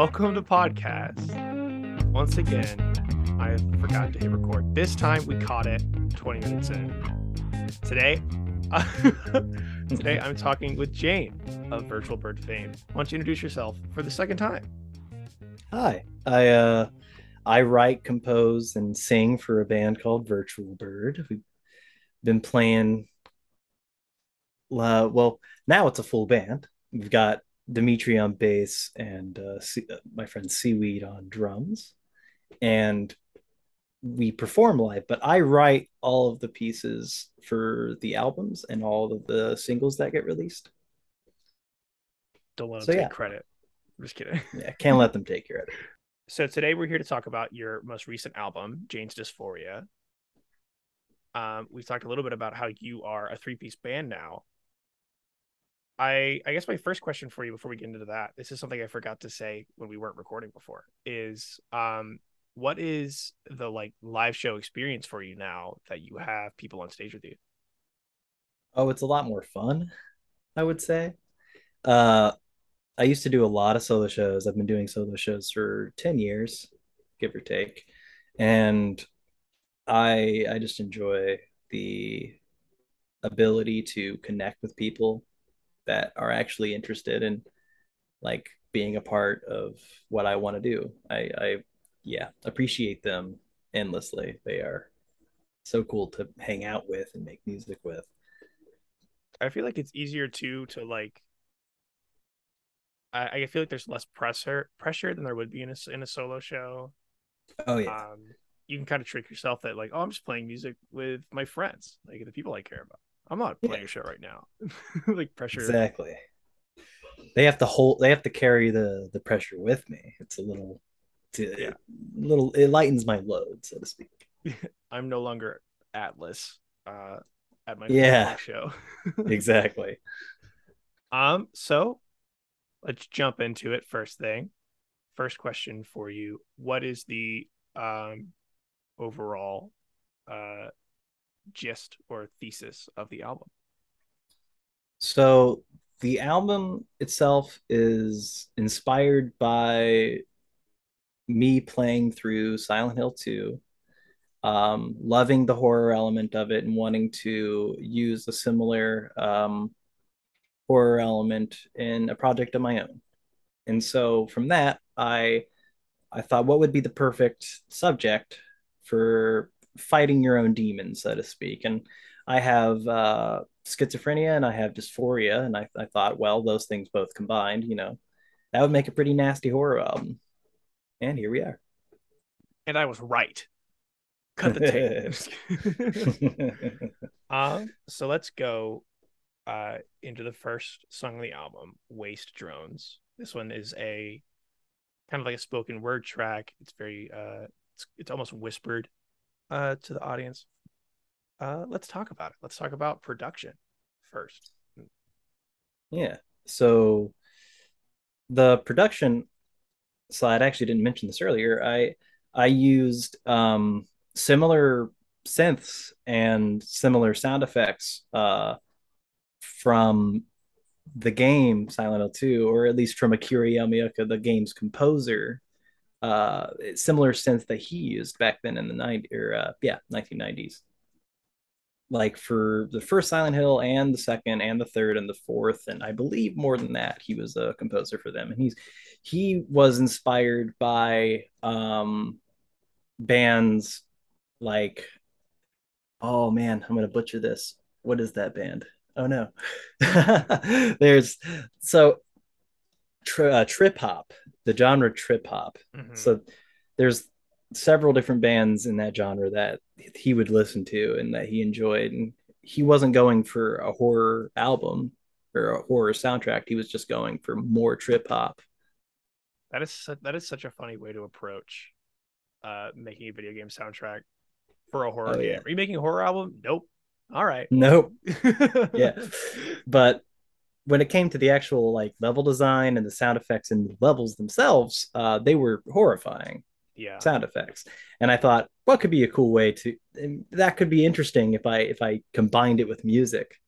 welcome to podcast. Once again, I forgot to hit record. This time we caught it 20 minutes in. Today, today I'm talking with Jane of Virtual Bird fame. Why don't you introduce yourself for the second time? Hi, I uh, I write, compose, and sing for a band called Virtual Bird. We've been playing. Uh, well, now it's a full band. We've got Dimitri on bass and uh, C- uh, my friend Seaweed on drums, and we perform live. But I write all of the pieces for the albums and all of the singles that get released. Don't let them So, take yeah. credit. I'm just kidding. Yeah, can't let them take credit. So today we're here to talk about your most recent album, Jane's Dysphoria. Um, we've talked a little bit about how you are a three-piece band now. I I guess my first question for you before we get into that, this is something I forgot to say when we weren't recording before, is um what is the like live show experience for you now that you have people on stage with you? Oh, it's a lot more fun, I would say. Uh, I used to do a lot of solo shows. I've been doing solo shows for 10 years, give or take. And I I just enjoy the ability to connect with people that are actually interested in like being a part of what I want to do. I I yeah, appreciate them endlessly. They are so cool to hang out with and make music with. I feel like it's easier too to like I, I feel like there's less pressure pressure than there would be in a in a solo show. Oh yeah. um, you can kind of trick yourself that like, oh, I'm just playing music with my friends, like the people I care about. I'm not playing Yeah. a show right now. like pressure. Exactly. They have to hold. They have to carry the the pressure with me. It's a little, it's a Yeah. little. It lightens my load, so to speak. I'm no longer Atlas uh, at my Yeah. show. Exactly. Um, so let's jump into it. First thing, first question for you: What is the um overall uh gist or thesis of the album? So the album itself is inspired by me playing through Silent Hill 2, um, loving the horror element of it and wanting to use a similar um, horror element in a project of my own. And so from that, I I thought what would be the perfect subject for fighting your own demons, so to speak. And I have uh, schizophrenia and I have dysphoria, and I, I thought, well, those things both combined, you know, that would make a pretty nasty horror album. And here we are. And I was right. Cut the tape. Um, so let's go uh into the first song of the album, Waste Drones. This one is a kind of like a spoken word track. It's very uh it's, it's almost whispered uh to the audience. Uh let's talk about it. Let's talk about production first. yeah. So the production slide, I actually didn't mention this earlier. I I used um, similar synths and similar sound effects uh, from the game Silent Hill 2, or at least from Akira Yamaoka, the game's composer. Uh, similar synths that he used back then in the 90s, or uh, yeah, 1990s. Like for the first Silent Hill and the second and the third and the fourth, and I believe more than that, he was a composer for them. And he's he was inspired by um bands like oh man, I'm gonna butcher this. What is that band? Oh no. There's so tri- uh, trip hop, the genre trip hop. Mhm. So there's several different bands in that genre that he would listen to and that he enjoyed. And he wasn't going for a horror album or a horror soundtrack. He was just going for more trip hop. That is that is such a funny way to approach uh making a video game soundtrack for a horror Oh, game. yeah. Are you making a horror album? Nope. All right. Nope. Yeah. But when it came to the actual like level design and the sound effects and the levels themselves, uh, they were horrifying yeah. sound effects. And I thought, what could be a cool way to that could be interesting if I if I combined it with music.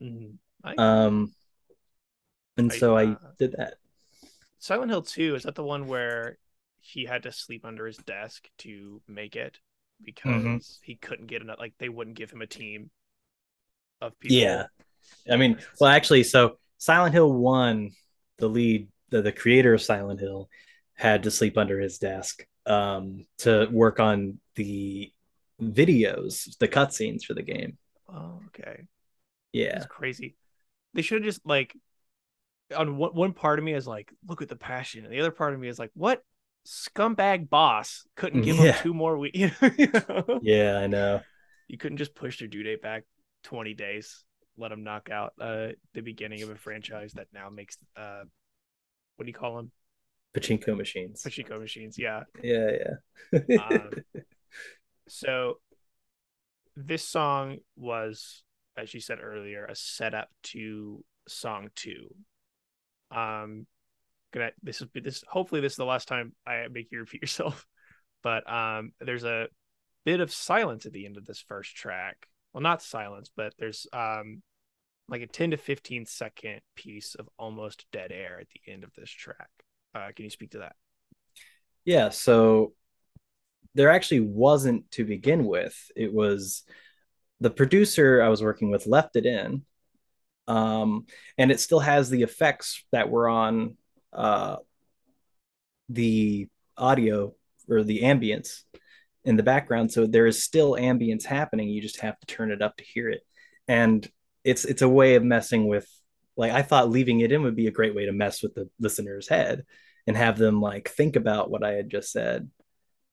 Mhm. I- Um, and I, so I uh, did that. Silent Hill 2, is that the one where he had to sleep under his desk to make it because mm-hmm. he couldn't get enough like they wouldn't give him a team of people. Yeah. I mean, well actually so Silent Hill 1, the lead the, the creator of Silent Hill had to sleep under his desk um to work on the videos, the cutscenes for the game. Oh, okay. Yeah. It's crazy. They should have just like on one, one part of me is like, look at the passion. And the other part of me is like, what scumbag boss couldn't give yeah. him two more weeks? you know? Yeah, I know. You couldn't just push their due date back 20 days, let them knock out uh, the beginning of a franchise that now makes, uh, what do you call them? Pachinko machines. Pachinko machines, yeah. Yeah, yeah. um, so this song was, as you said earlier, a setup to song two. Um, gonna this is this hopefully this is the last time I make you repeat yourself, but um, there's a bit of silence at the end of this first track. Well, not silence, but there's um, like a 10 to 15 second piece of almost dead air at the end of this track. Uh, can you speak to that? Yeah, so there actually wasn't to begin with. It was the producer I was working with left it in, um, and it still has the effects that were on uh, the audio or the ambience in the background. So there is still ambience happening. You just have to turn it up to hear it, and it's it's a way of messing with. Like I thought, leaving it in would be a great way to mess with the listener's head and have them like think about what I had just said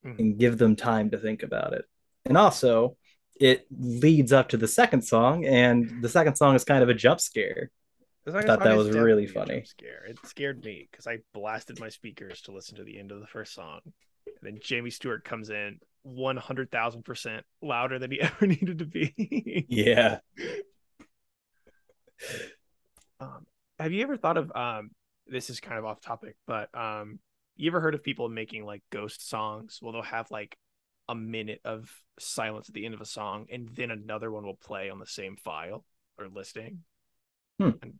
mm-hmm. and give them time to think about it. And also, it leads up to the second song, and the second song is kind of a jump scare. I thought that was really funny. Scare. It scared me because I blasted my speakers to listen to the end of the first song. And then Jamie Stewart comes in 100,000% louder than he ever needed to be. yeah. Um, have you ever thought of um, this is kind of off topic, but um, you ever heard of people making like ghost songs? Well, they'll have like a minute of silence at the end of a song, and then another one will play on the same file or listing. Hmm. And,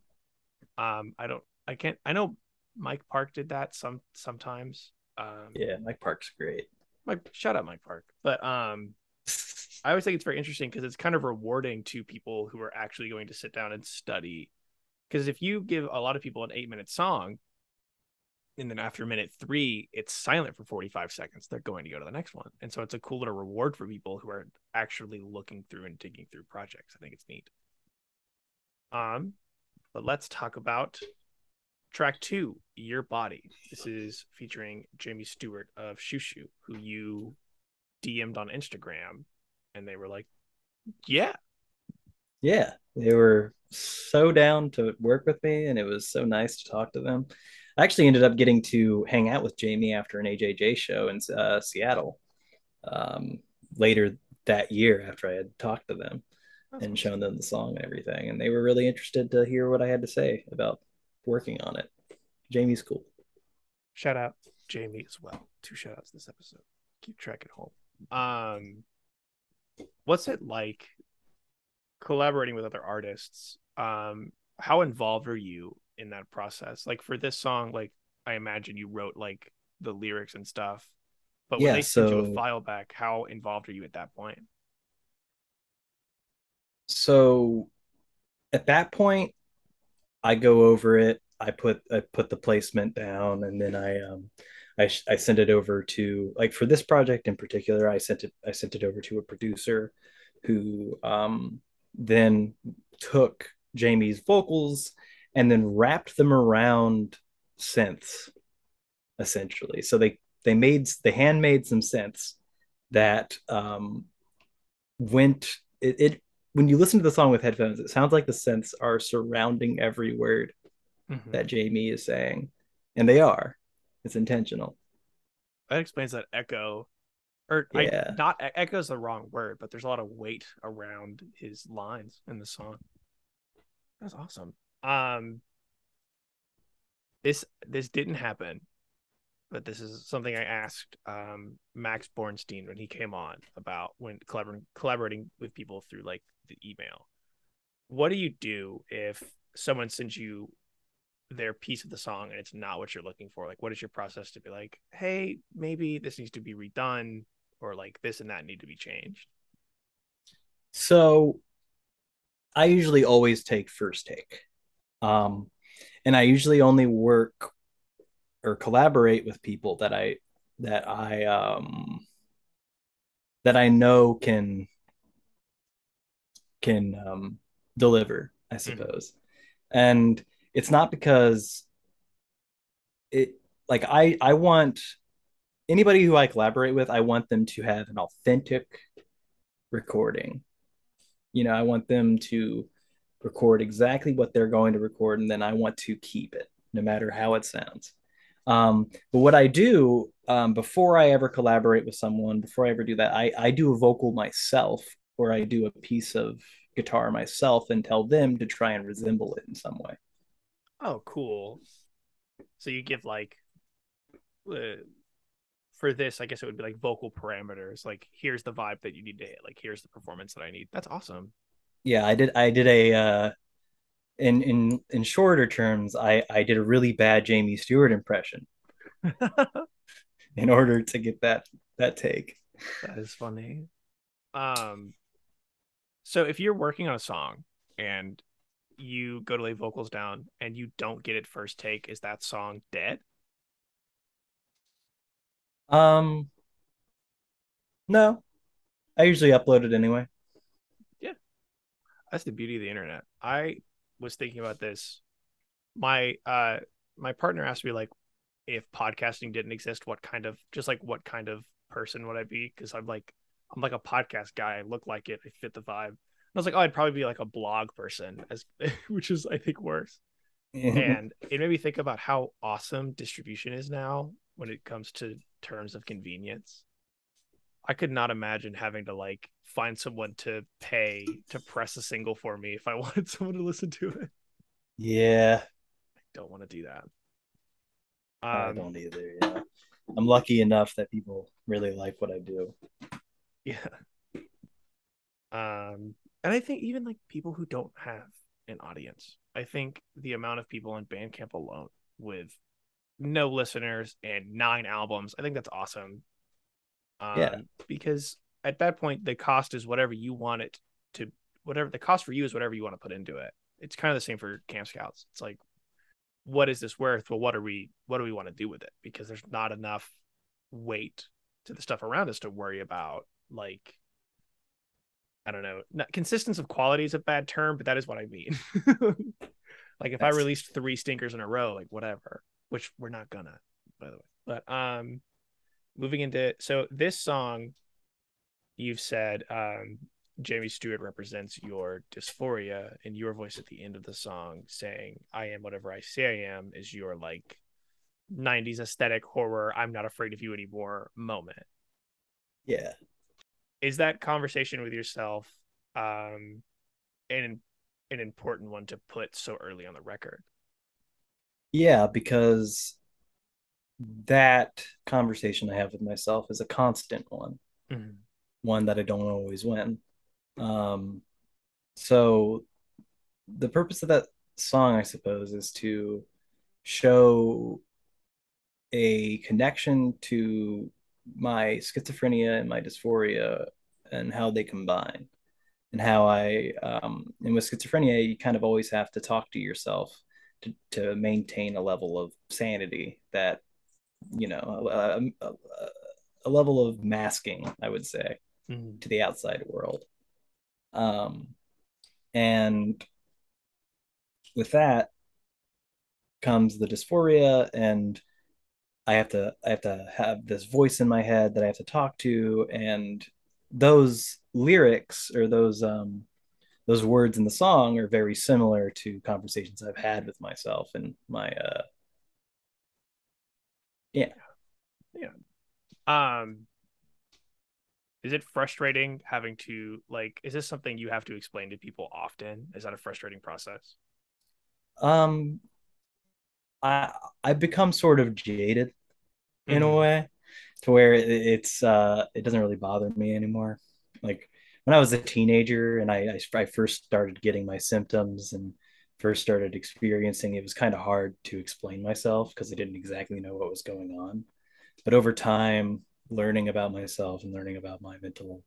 um, I don't, I can't, I know Mike Park did that some sometimes. Um, yeah, Mike Park's great. Mike, shout out Mike Park. But um, I always think it's very interesting because it's kind of rewarding to people who are actually going to sit down and study. Because if you give a lot of people an eight minute song, and then after minute three, it's silent for 45 seconds. They're going to go to the next one. And so it's a cool little reward for people who are actually looking through and digging through projects. I think it's neat. Um, but let's talk about track two, Your Body. This is featuring Jamie Stewart of Xiu Xiu, who you DM'd on Instagram, and they were like, Yeah. Yeah. They were so down to work with me, and it was so nice to talk to them. I actually ended up getting to hang out with Jamie after an AJJ show in uh, Seattle um, later that year after I had talked to them and shown them the song and everything. And they were really interested to hear what I had to say about working on it. Jamie's cool. Shout out Jamie as well. Two shout outs this episode. Keep track at home. Um, what's it like collaborating with other artists? Um, how involved are you in that process? Like for this song, like I imagine you wrote like the lyrics and stuff. But when yeah, they send so... you a file back, how involved are you at that point? So at that point, I go over it. I put I put the placement down, and then I um I I send it over to like for this project in particular. I sent it I sent it over to a producer who um then took Jamie's vocals and then wrapped them around synths essentially so they they made they handmade some synths that um went it, it when you listen to the song with headphones it sounds like the synths are surrounding every word mm-hmm. that jamie is saying and they are. It's intentional. That explains that echo. Or yeah. I, not echo is the wrong word but there's a lot of weight around his lines in the song. That's awesome. Um, this this didn't happen, but this is something I asked um, Max Bornstein when he came on about when collaborating collaborating with people through like the email. What do you do if someone sends you their piece of the song and it's not what you're looking for? Like, what is your process to be like, hey, maybe this needs to be redone, or like this and that need to be changed? So I usually always take first take. Um, and I usually only work or collaborate with people that I that I um that I know can can um deliver, I mm-hmm. suppose. Mm-hmm. And it's not because it like I I want anybody who I collaborate with, I want them to have an authentic recording. You know, I want them to record exactly what they're going to record, and then I want to keep it, no matter how it sounds. Um, but what I do um, before I ever collaborate with someone, before I ever do that, I, I do a vocal myself, or I do a piece of guitar myself and tell them to try and resemble it in some way. Oh, cool. So you give like uh, for this, I guess it would be like vocal parameters. Like here's the vibe that you need to hit. Like here's the performance that I need. That's awesome. Yeah, I did. I did a uh, in in in shorter terms. I I did a really bad Jamie Stewart impression in order to get that that take. That is funny. Um, so if you're working on a song and you go to lay vocals down and you don't get it first take, is that song dead? Um, no, I usually upload it anyway. Yeah, that's the beauty of the internet. I was thinking about this. My uh, my partner asked me like, if podcasting didn't exist, what kind of just like what kind of person would I be? Because I'm like I'm like a podcast guy. I look like it. I fit the vibe. I was like, oh, I'd probably be like a blog person, as which is I think worse. and it made me think about how awesome distribution is now when it comes to terms of convenience. I could not imagine having to like find someone to pay to press a single for me if I wanted someone to listen to it. Yeah. I don't want to do that. Um, I don't either. Yeah. I'm lucky enough that people really like what I do. Yeah. Um, and I think even like people who don't have an audience, I think the amount of people in Bandcamp alone with no listeners and nine albums, I think that's awesome. Um, yeah. Because at that point, the cost is whatever you want it to, whatever the cost for you is whatever you want to put into it. It's kind of the same for Camp Scouts. It's like, what is this worth? Well, what are we, what do we want to do with it? Because there's not enough weight to the stuff around us to worry about like I don't know. Not, consistence of quality is a bad term, but that is what I mean. like if That's... I released three stinkers in a row, like whatever, which we're not gonna, by the way. But um, moving into so this song, you've said um, Jamie Stewart represents your dysphoria, and your voice at the end of the song saying "I am whatever I say I am" is your like '90s aesthetic horror. I'm not afraid of you anymore moment. Yeah, is that conversation with yourself um an an important one to put so early on the record? Yeah because that conversation i have with myself is a constant one. Mm-hmm. one that i don't always win. Um so the purpose of that song i suppose is to show a connection to my schizophrenia and my dysphoria and how they combine and how I um, and with schizophrenia you kind of always have to talk to yourself to, to maintain a level of sanity that you know a, a, a level of masking I would say mm-hmm. to the outside world um and with that comes the dysphoria and I have to I have to have this voice in my head that I have to talk to, and those lyrics or those um those words in the song are very similar to conversations I've had with myself and my uh yeah. Yeah. Um is it frustrating having to like is this something you have to explain to people often? Is that a frustrating process? Um I I've become sort of jaded mm-hmm. in a mm-hmm. way to where it's uh it doesn't really bother me anymore. Like when I was a teenager and I I, I first started getting my symptoms and first started experiencing, it was kind of hard to explain myself because I didn't exactly know what was going on. But over time, learning about myself and learning about my mental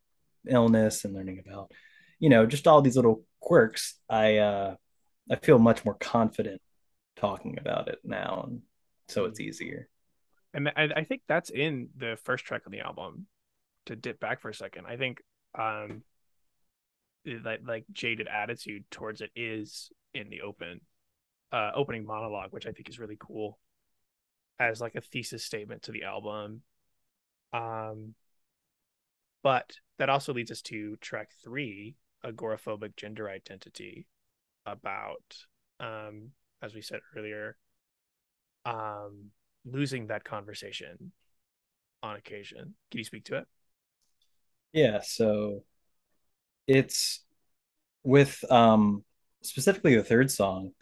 illness and learning about, you know, just all these little quirks, I uh, I feel much more confident talking about it now, and so it's easier. And I, I think that's in the first track of the album. To dip back for a second, I think um, that like jaded attitude towards it is in the open uh opening monologue which i think is really cool as like a thesis statement to the album um but that also leads us to track three agoraphobic gender identity about um as we said earlier um losing that conversation on occasion can you speak to it yeah so it's with um specifically the third song,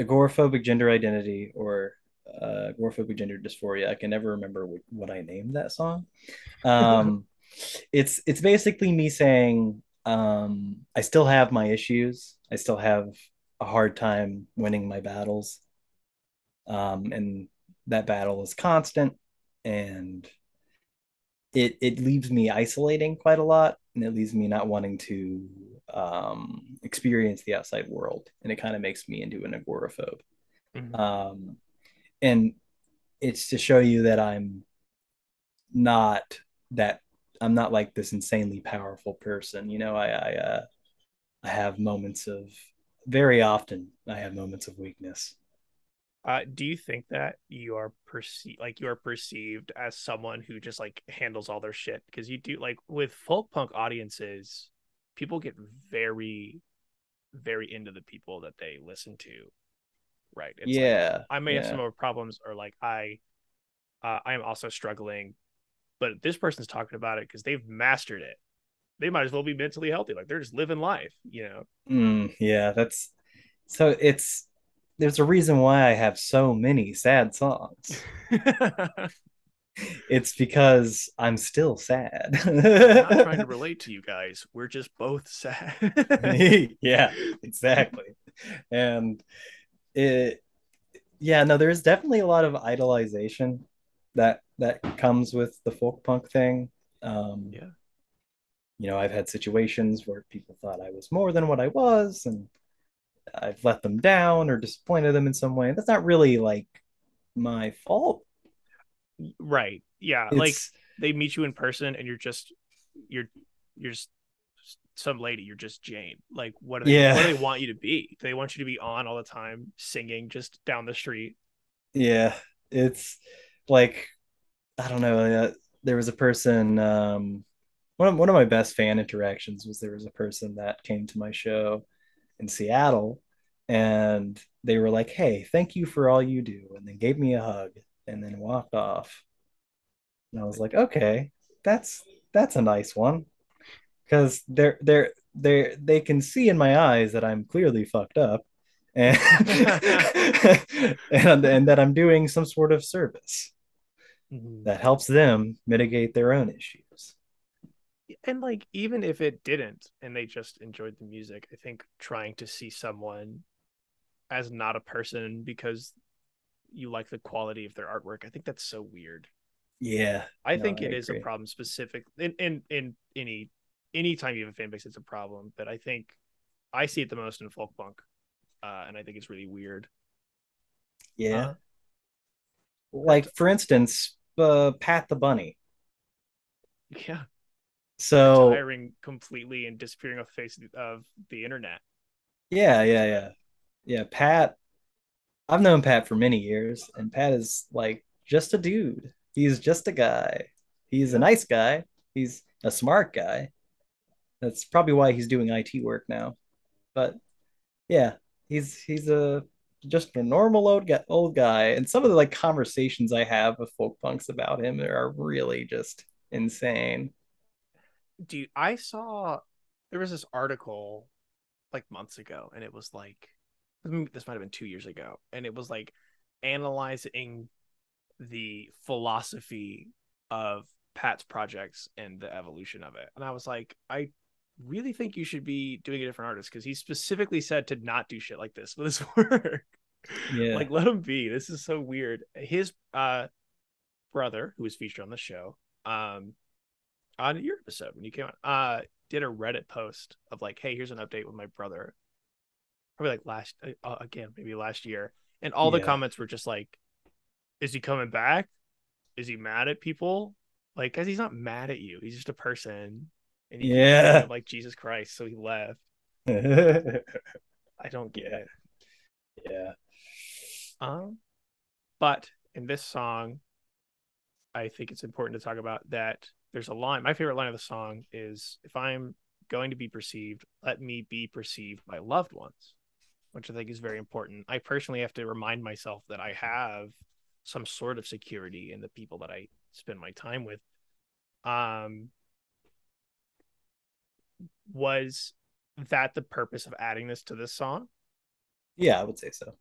agoraphobic gender identity or uh, agoraphobic gender dysphoria. I can never remember what I named that song. Um, it's it's basically me saying um, I still have my issues. I still have a hard time winning my battles, um, and that battle is constant, and it it leaves me isolating quite a lot, and it leaves me not wanting to um, experience the outside world, and it kind of makes me into an agoraphobe. Mm-hmm. Um, and it's to show you that I'm not that I'm not like this insanely powerful person. You know, I I, uh, I have moments of very often I have moments of weakness. Uh, do you think that you are perceived like you are perceived as someone who just like handles all their shit? Because you do like with folk punk audiences, people get very very into the people that they listen to right it's yeah like, i may yeah. have some more problems or like i uh, i am also struggling but this person's talking about it because they've mastered it they might as well be mentally healthy like they're just living life you know mm, yeah that's so it's there's a reason why i have so many sad songs it's because I'm still sad. I'm not trying to relate to you guys. We're just both sad. yeah, exactly. And it yeah, no, there's definitely a lot of idolization that that comes with the folk punk thing. Um yeah. You know, I've had situations where people thought I was more than what I was and I've let them down or disappointed them in some way. That's not really like my fault Right. Yeah. It's... Like they meet you in person and you're just you're you're just some lady, you're just Jane. Like what do they yeah. what do they want you to be? Do they want you to be on all the time singing just down the street? Yeah. It's like I don't know, uh, there was a person um one of, one of my best fan interactions was there was a person that came to my show in Seattle and they were like, "Hey, thank you for all you do," and they gave me a hug and then walked off. And I was like, okay, that's that's a nice one. Cause they're they're they they can see in my eyes that I'm clearly fucked up and and, and that I'm doing some sort of service mm-hmm. that helps them mitigate their own issues. And like even if it didn't and they just enjoyed the music, I think trying to see someone as not a person because you like the quality of their artwork. I think that's so weird. Yeah. I no, think it I is a problem specific in, in in any anytime you have a fan base, it's a problem. But I think I see it the most in folk punk. Uh, and I think it's really weird. Yeah. Uh, like for instance, uh, Pat the Bunny. Yeah. So retiring completely and disappearing off the face of the internet. Yeah, yeah, yeah. Yeah, Pat I've known Pat for many years, and Pat is like just a dude. He's just a guy. He's a nice guy. He's a smart guy. That's probably why he's doing IT work now. But yeah, he's he's a just a normal old guy, old guy. And some of the like conversations I have with folk punks about him are really just insane. Dude, I saw there was this article like months ago, and it was like this might have been two years ago, and it was like analyzing the philosophy of Pat's projects and the evolution of it. And I was like, I really think you should be doing a different artist because he specifically said to not do shit like this with his work. Yeah. like let him be. This is so weird. His uh brother, who was featured on the show, um, on your episode when you came on, uh, did a Reddit post of like, "Hey, here's an update with my brother." Probably like last uh, again, maybe last year, and all the comments were just like, "Is he coming back? Is he mad at people? Like, cause he's not mad at you. He's just a person." And Yeah. like Jesus Christ, so he left. I don't get it. Yeah. Um, but in this song, I think it's important to talk about that there's a line. My favorite line of the song is if I'm going to be perceived, let me be perceived by loved ones, which I think is very important. I personally have to remind myself that I have some sort of security in the people that I spend my time with. Um, was that the purpose of adding this to this song? Yeah, I would say so.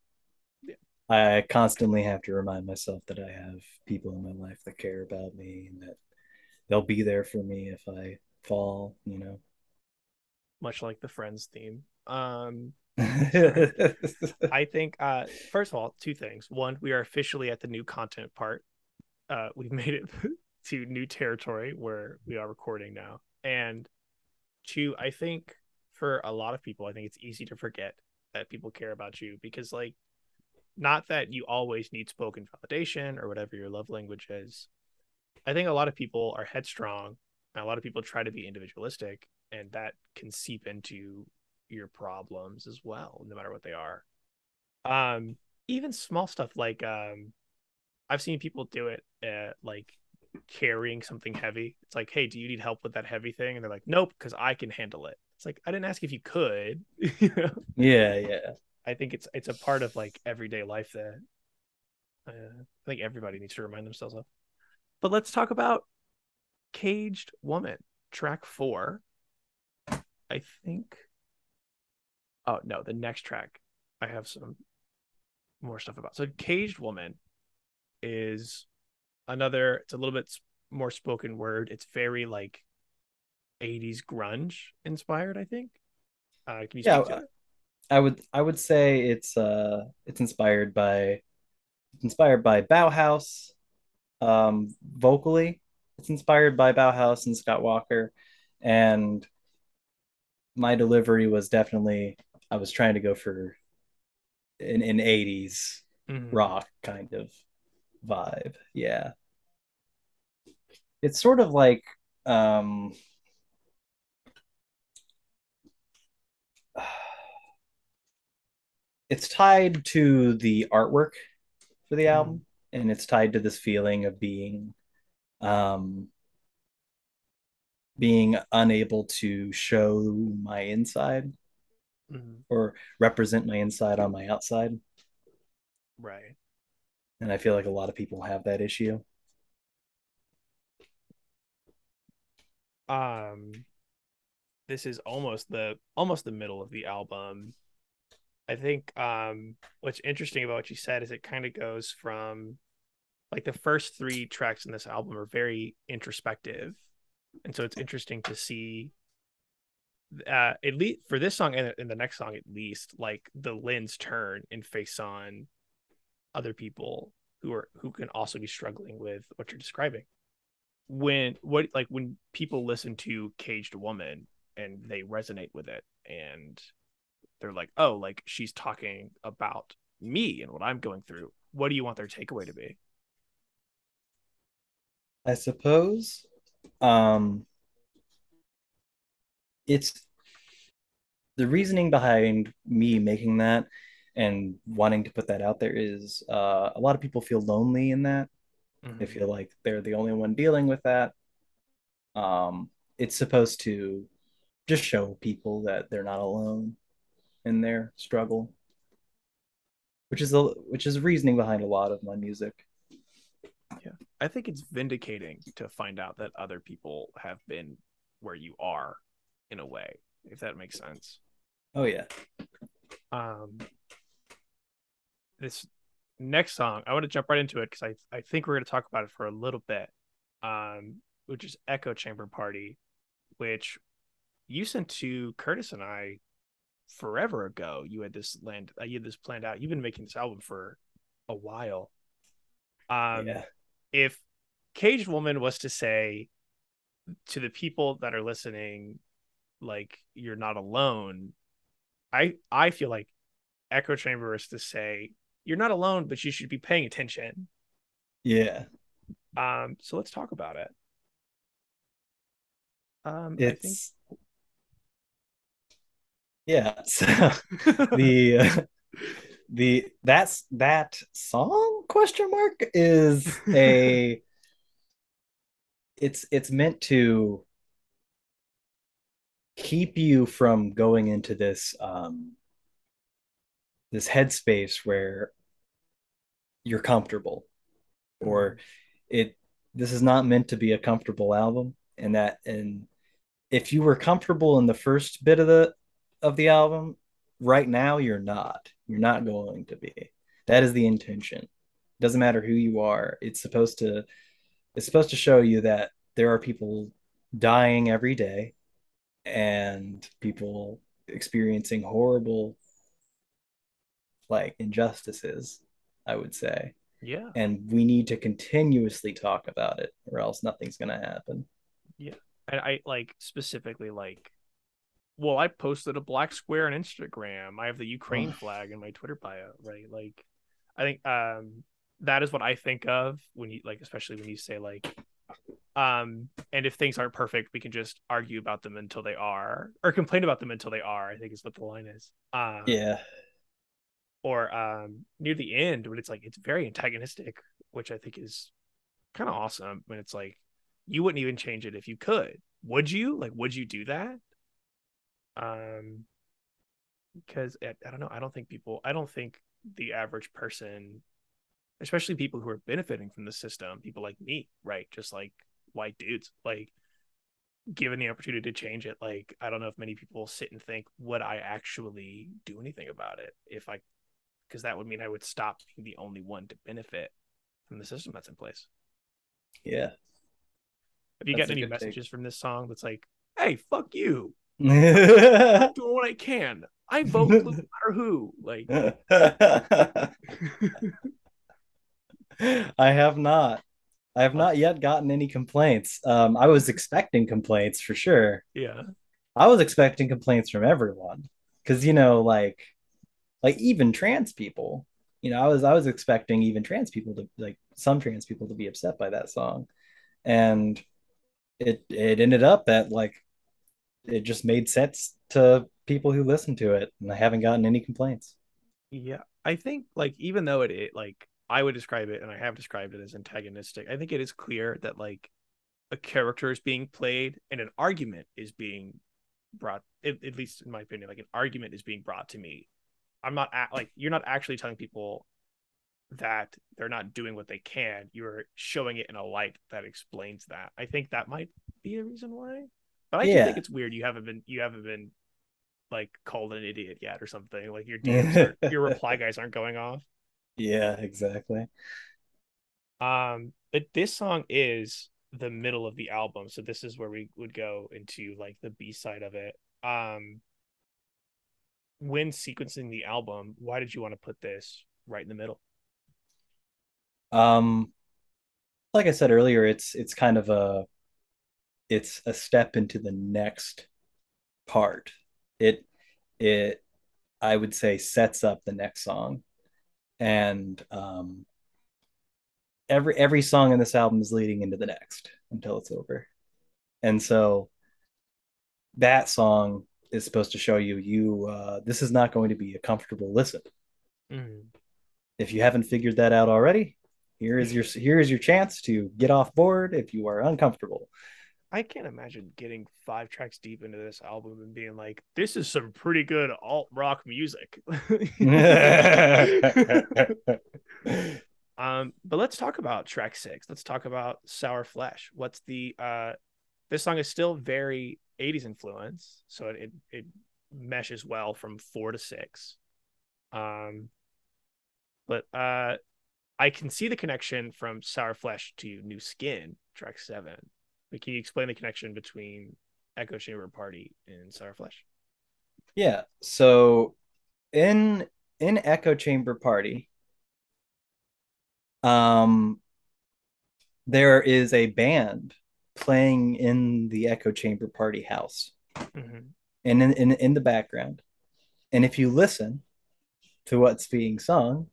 Yeah. I constantly have to remind myself that I have people in my life that care about me and that they'll be there for me if I fall, you know. Much like the Friends theme. Um. I think uh first of all, two things. One, we are officially at the new content part. Uh we've made it to new territory where we are recording now. And two, I think for a lot of people, I think it's easy to forget that people care about you because like not that you always need spoken validation or whatever your love language is. I think a lot of people are headstrong and a lot of people try to be individualistic and that can seep into your problems as well, no matter what they are. Um, even small stuff like um, I've seen people do it, uh, like carrying something heavy. It's like, hey, do you need help with that heavy thing? And they're like, nope, because I can handle it. It's like I didn't ask if you could. you know, yeah, I think it's it's a part of like everyday life that uh, I think everybody needs to remind themselves of. But let's talk about Caged Woman, track four. I think. Oh no, the next track I have some more stuff about. So Caged Woman is another. It's a little bit more spoken word. It's very like 80s grunge inspired. I think. Uh, can you Yeah, speak to it? I would I would say it's uh it's inspired by it's inspired by Bauhaus um vocally. It's inspired by Bauhaus and Scott Walker and my delivery was definitely I was trying to go for an, an 80s Mhm. rock kind of vibe. Yeah. It's sort of like um it's tied to the artwork for the album and it's tied to this feeling of being um being unable to show my inside Mhm. or represent my inside on my outside Right. and i feel like a lot of people have that issue um this is almost the almost the middle of the album i think um what's interesting about what you said is it kind of goes from like the first three tracks in this album are very introspective. And so it's interesting to see uh at least for this song and in the next song at least like the lens turn and face on other people who are who can also be struggling with what you're describing. When what like when people listen to caged woman and they resonate with it and they're like oh like she's talking about me and what i'm going through. What do you want their takeaway to be i suppose um it's the reasoning behind me making that and wanting to put that out there is uh, a lot of people feel lonely in that. They feel like they're the only one dealing with that. Um, it's supposed to just show people that they're not alone in their struggle which is the which is reasoning behind a lot of my music i think it's vindicating to find out that other people have been where you are in a way if that makes sense oh yeah um this next song i want to jump right into it because i i think we're going to talk about it for a little bit um which is echo chamber party which you sent to Curtis and I forever ago. You had this land, uh, you had this planned out. You've been making this album for a while. Um, yeah. If Caged Woman was to say to the people that are listening, like you're not alone, I I feel like Echo Chamber is to say you're not alone, but you should be paying attention. Yeah. Um, so let's talk about it. Um, it's think... yeah. So the uh, the that's that song question mark is a it's it's meant to keep you from going into this um this headspace where you're comfortable or mm-hmm. it this is not meant to be a comfortable album and that and if you were comfortable in the first bit of the of the album right now you're not you're not going to be. That is the intention. It doesn't matter who you are. It's supposed to it's supposed to show you that there are people dying every day and people experiencing horrible like injustices i would say. Yeah. And we need to continuously talk about it or else nothing's going to happen. Yeah. And i like specifically like well i posted a black square on instagram. I have the ukraine flag in my twitter bio right? Like i think um that is what i think of when you like especially when you say like um and if things aren't perfect we can just argue about them until they are or complain about them until they are i think is what the line is. Um yeah. or um near the end when it's like it's very antagonistic which i think is kind of awesome when it's like you wouldn't even change it if you could. Would you? Like would you do that um because I, I don't know i don't think people i don't think the average person especially people who are benefiting from the system people like me right just like white dudes like given the opportunity to change it like i don't know if many people sit and think would i actually do anything about it if i because that would mean i would stop being the only one to benefit from the system that's in place. Yeah. Have you gotten any messages take. from this song that's like hey fuck you doing what i can i vote no matter who like I have not. I have not yet gotten any complaints. Um, I was expecting complaints for sure. Yeah. I was expecting complaints from everyone because you know, like, like even trans people. You know, I was I was expecting even trans people to like some trans people to be upset by that song, and it it ended up that like it just made sense to people who listened to it, and I haven't gotten any complaints. Yeah, I think like even though it, it like I would describe it, and I have described it as antagonistic. I think it is clear that like a character is being played and an argument is being brought. At, at least in my opinion, like an argument is being brought to me. I'm not at, like you're not actually telling people that they're not doing what they can. You're showing it in a light that explains that. I think that might be a reason why. But I yeah. think it's weird you haven't been you haven't been like called an idiot yet or something. Like your DMs are, your reply guys aren't going off. Yeah, exactly. Um, but this song is the middle of the album, so this is where we would go into like the B side of it. Um, when sequencing the album, why did you want to put this right in the middle? Um, like I said earlier, it's it's kind of a it's a step into the next part. It it I would say sets up the next song. And um, every every song in this album is leading into the next until it's over. And so that song is supposed to show you you uh, this is not going to be a comfortable listen. Mm-hmm. if you haven't figured that out already here is your here is your chance to get off board if you are uncomfortable I can't imagine getting five tracks deep into this album and being like, "This is some pretty good alt rock music." um, but let's talk about track six. Let's talk about "Sour Flesh." What's the uh, this song is still very '80s influence, so it, it it meshes well from four to six. Um, but uh, I can see the connection from "Sour Flesh" to "New Skin," track seven can you explain the connection between Echo Chamber Party and Sour Flesh? Yeah. So in in Echo Chamber Party, um there is a band playing in the Echo Chamber Party house. Mm-hmm. And in, in in the background. And if you listen to what's being sung,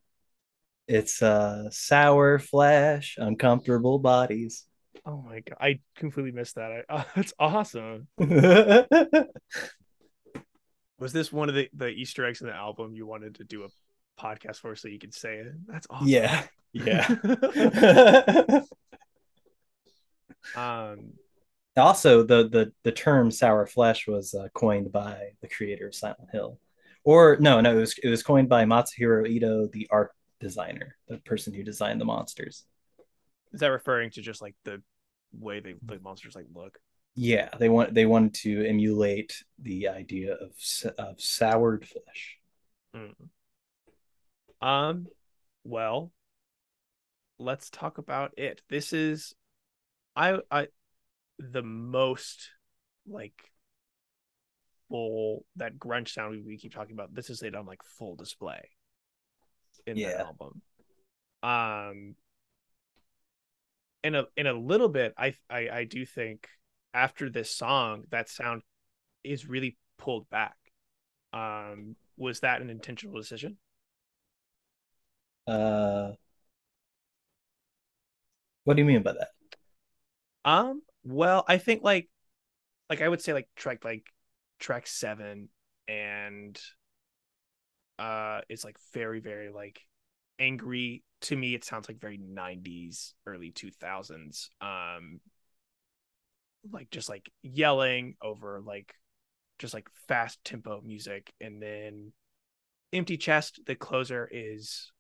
it's uh sour flesh, uncomfortable bodies. Oh my god, I completely missed that. I, uh, that's awesome. Was this one of the, the Easter eggs in the album you wanted to do a podcast for so you could say it? That's awesome. Yeah. Yeah. um also the the the term sour flesh was uh, coined by the creator of Silent Hill. Or no, no, it was it was coined by Masahiro Ito, the art designer, the person who designed the monsters. Is that referring to just like the way they the monsters like look? Yeah, they want they wanted to emulate the idea of of soured flesh. Mm. Um, well, let's talk about it. This is, I I, the most like full that grunge sound we, we keep talking about. This is it on like full display in yeah. that album. Um, in a in a little bit, I I I do think after this song, that sound is really pulled back. Um, was that an intentional decision? Uh, what do you mean by that? Um, well, I think like, like I would say like track like track seven and uh it's like very very like angry to me it sounds like very 90s early 2000s um like just like yelling over like just like fast tempo music. And then empty chest the closer is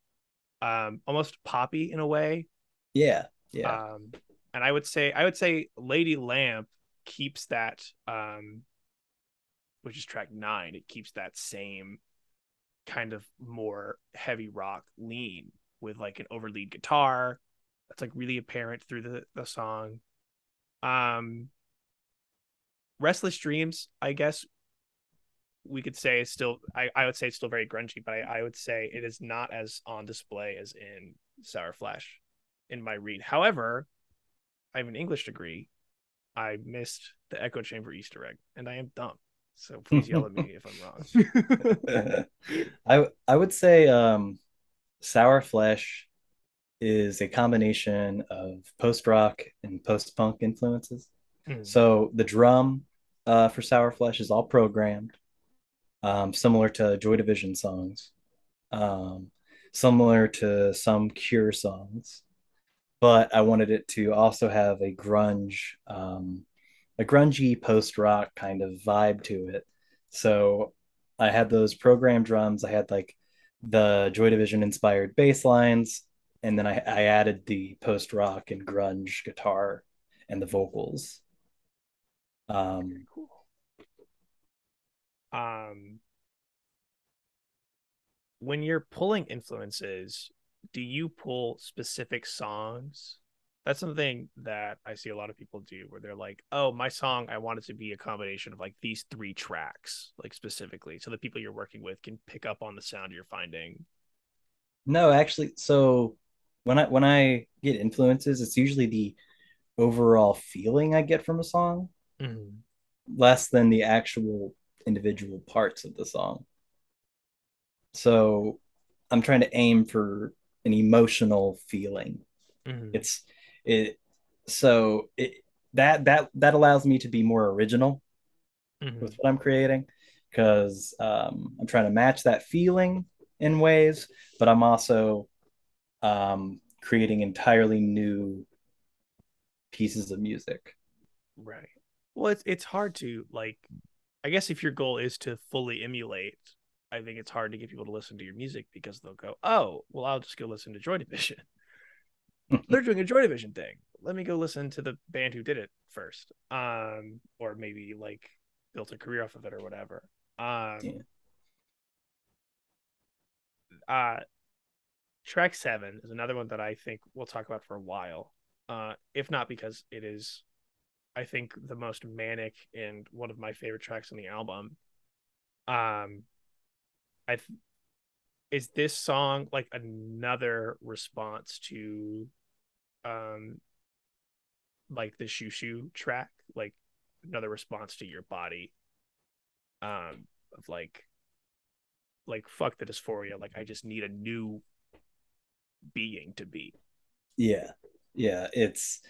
um almost poppy in a way. Yeah yeah. Um and i would say i would say lady lamp keeps that um which is track 9 it keeps that same kind of more heavy rock lean with like an overlead guitar that's like really apparent through the the song um, Restless Dreams, I guess we could say is still I, I would say it's still very grungy, but I, I would say it is not as on display as in Sour Flesh in my read. However, I have an English degree. I missed the echo chamber Easter egg, and I am dumb. So please yell at me if I'm wrong. I I would say um, Sour Flesh is a combination of post rock and post punk influences. Mm. So the drum uh, for Sour Flesh is all programmed, um, similar to Joy Division songs, um, similar to some Cure songs. But I wanted it to also have a grunge, um, a grungy post rock kind of vibe to it. So I had those programmed drums. I had like the Joy Division inspired bass lines and then I, I added the post rock and grunge guitar and the vocals. Um, cool. Um, when you're pulling influences, do you pull specific songs? That's something that I see a lot of people do where they're like, oh, my song, I want it to be a combination of like these three tracks, like specifically, so the people you're working with can pick up on the sound you're finding. No, actually, so when I when I get influences, it's usually the overall feeling I get from a song, mm-hmm. less than the actual individual parts of the song. So I'm trying to aim for an emotional feeling. Mm-hmm. It's it so it that that that allows me to be more original mm-hmm. with what I'm creating because um, I'm trying to match that feeling in ways, but I'm also um, creating entirely new pieces of music. Right. Well, it's it's hard to like. I guess if your goal is to fully emulate, I think it's hard to get people to listen to your music because they'll go, "Oh, well, I'll just go listen to Joy Division. They're doing a Joy Division thing. Let me go listen to the band who did it first, um, or maybe like built a career off of it or whatever." Um, yeah. Uh, track seven is another one that I think we'll talk about for a while. Uh, if not because it is I think the most manic and one of my favorite tracks on the album. Um, I th- is this song like another response to, um, like the shoo track, like another response to your body, um, of like, like fuck the dysphoria, like I just need a new being to be. Yeah, yeah, it's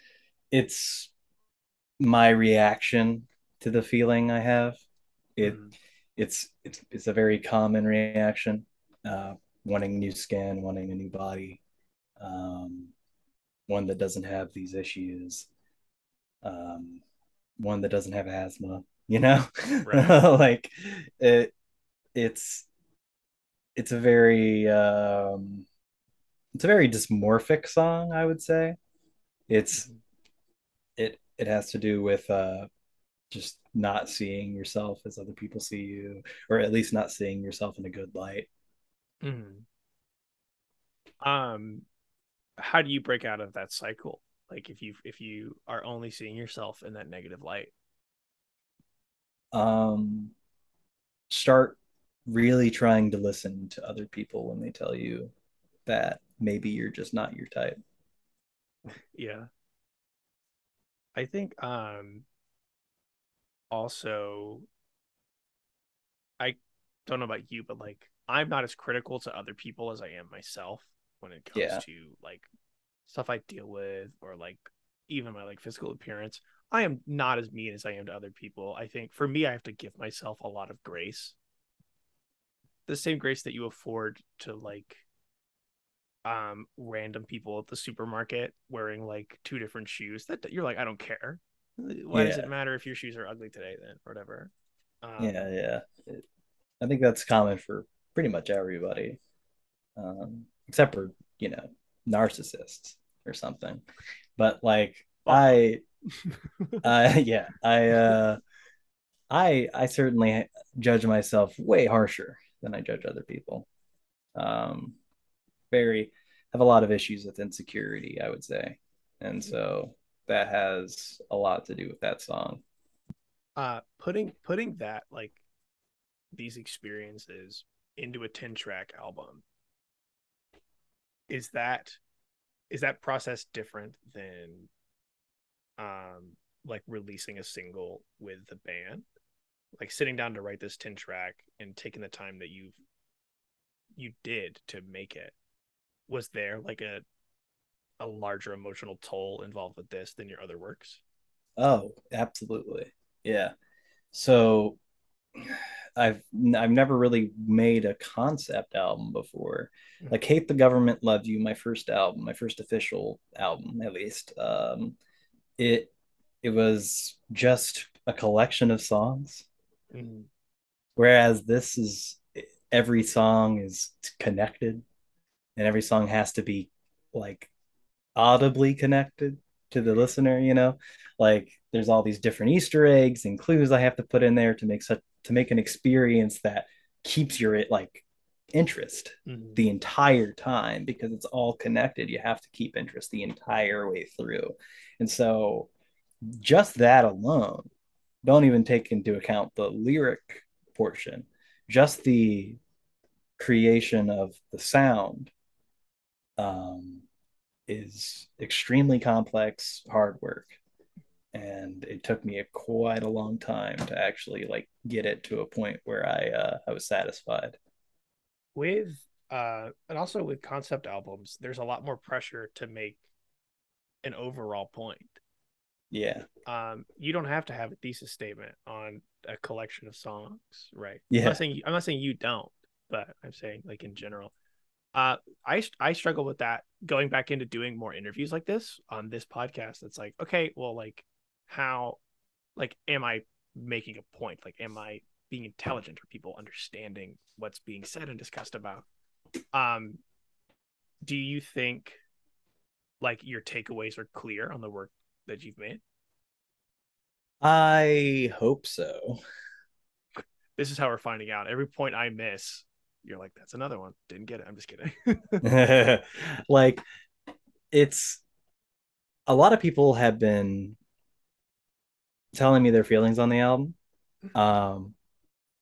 it's my reaction to the feeling I have. It mm. it's it's it's a very common reaction. Uh, wanting new skin, wanting a new body, um, one that doesn't have these issues, um, one that doesn't have asthma. You know, right. like it. It's it's a very um, it's a very dysmorphic song, I would say. It's it it has to do with uh just not seeing yourself as other people see you or at least not seeing yourself in a good light mm. um how do you break out of that cycle? Like if you if you are only seeing yourself in that negative light? Um start really trying to listen to other people when they tell you that maybe you're just not your type. Yeah. I think um also I don't know about you, but like I'm not as critical to other people as I am myself when it comes yeah. to like stuff I deal with or like even my like physical appearance. I am not as mean as I am to other people. I think for me I have to give myself a lot of grace. The same grace that you afford to like um random people at the supermarket wearing like two different shoes that you're like i don't care why yeah. does it matter if your shoes are ugly today then or whatever um, yeah yeah i think that's common for pretty much everybody um except for you know narcissists or something but like i uh yeah i uh i i certainly judge myself way harsher than i judge other people um very have a lot of issues with insecurity, I would say. And so that has a lot to do with that song. Uh putting putting that like these experiences into a 10 track album is that is that process different than um like releasing a single with the band like sitting down to write this 10 track and taking the time that you've you did to make it was there like a a larger emotional toll involved with this than your other works? Oh, absolutely. Yeah. So I've I've never really made a concept album before. Mm-hmm. Like Hate the Government Love You, my first album, my first official album at least. Um it it was just a collection of songs. Mm-hmm. Whereas this is every song is connected and every song has to be like audibly connected to the listener you know like there's all these different easter eggs and clues i have to put in there to make such to make an experience that keeps your like interest mm-hmm. the entire time because it's all connected. You have to keep interest the entire way through. And so just that alone don't even take into account the lyric portion just the creation of the sound um, is extremely complex hard work and it took me a, quite a long time to actually like get it to a point where i uh, i was satisfied. With uh and also with concept albums there's a lot more pressure to make an overall point. Yeah. Um you don't have to have a thesis statement on a collection of songs right? Yeah. i'm not saying i'm not saying you don't but i'm saying like in general. Uh i i struggle with that going back into doing more interviews like this on this podcast. It's like okay well like how like am i making a point like am i being intelligent or people understanding what's being said and discussed about um do you think like your takeaways are clear on the work that you've made i hope so this is how we're finding out every point i miss you're like, that's another one. Didn't get it. I'm just kidding. like, it's a lot of people have been telling me their feelings on the album. Um,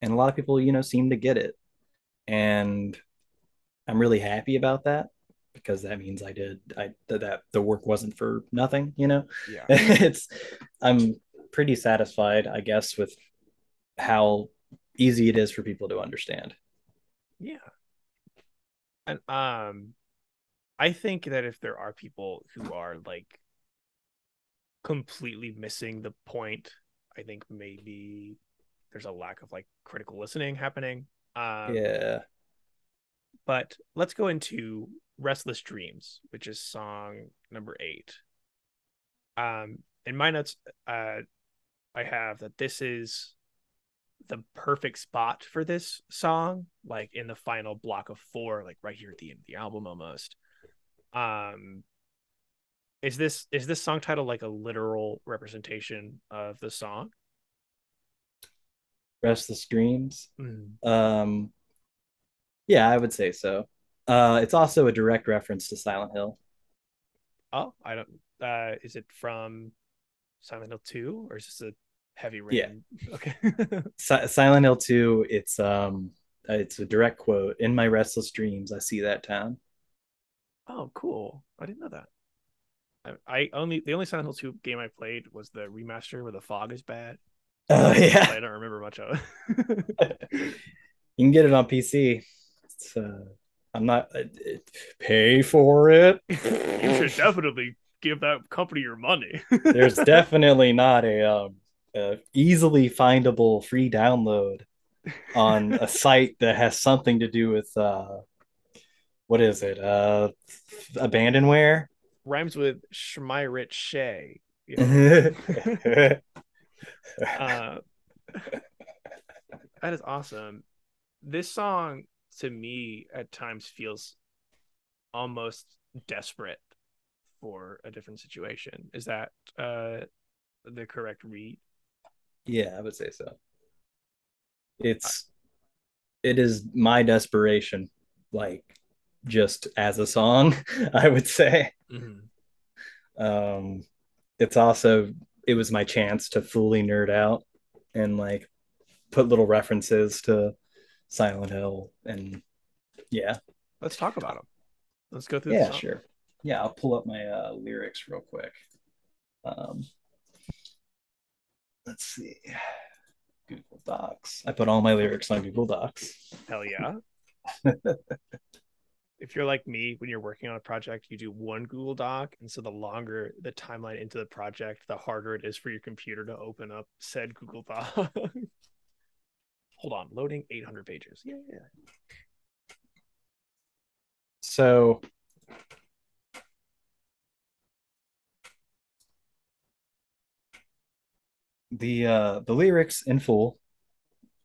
and a lot of people, you know, seem to get it. And I'm really happy about that because that means I did I that, that the work wasn't for nothing, you know. Yeah. it's I'm pretty satisfied, I guess, with how easy it is for people to understand. Yeah. And um I think that if there are people who are like completely missing the point, I think maybe there's a lack of like critical listening happening. Um Yeah. but let's go into Restless Dreams, which is song number 8. Um in my notes uh I have that this is the perfect spot for this song, like in the final block of four, like right here at the end of the album almost. Um is this is this song title like a literal representation of the song? Restless Dreams. Mm. Um yeah, I would say so. Uh it's also a direct reference to Silent Hill. Oh, I don't uh is it from Silent Hill 2 or is this a heavy rain? Yeah. Okay. Si- Silent Hill 2, it's um it's a direct quote. In my restless dreams, I see that town. oh, cool. I didn't know that. I, only the only Silent Hill 2 game I played was the remaster where the fog is bad. Oh yeah. I don't remember much of it. You can get it on PC. It's, uh, I'm not uh, pay for it. you should definitely give that company your money. There's definitely not a um, uh, easily findable free download on a site that has something to do with uh, what is it? Uh, abandonware. Rhymes with Schmeirit Shay. You know? uh, that is awesome. This song to me at times feels almost desperate for a different situation. Is that uh the correct read? yeah, I would say so. It's it is my desperation, like just as a song, I would say. Um, it's also it was my chance to fully nerd out and like put little references to Silent Hill and yeah, Let's talk about them. Let's go through. yeah, sure. Yeah, I'll pull up my uh, lyrics real quick. Um, let's see. Google Docs. I put all my lyrics on Google Docs. Hell yeah. if you're like me, when you're working on a project, you do one Google Doc. And so the longer the timeline into the project, the harder it is for your computer to open up said Google Doc. Hold on, loading 800 pages. Yeah. So the uh the lyrics in full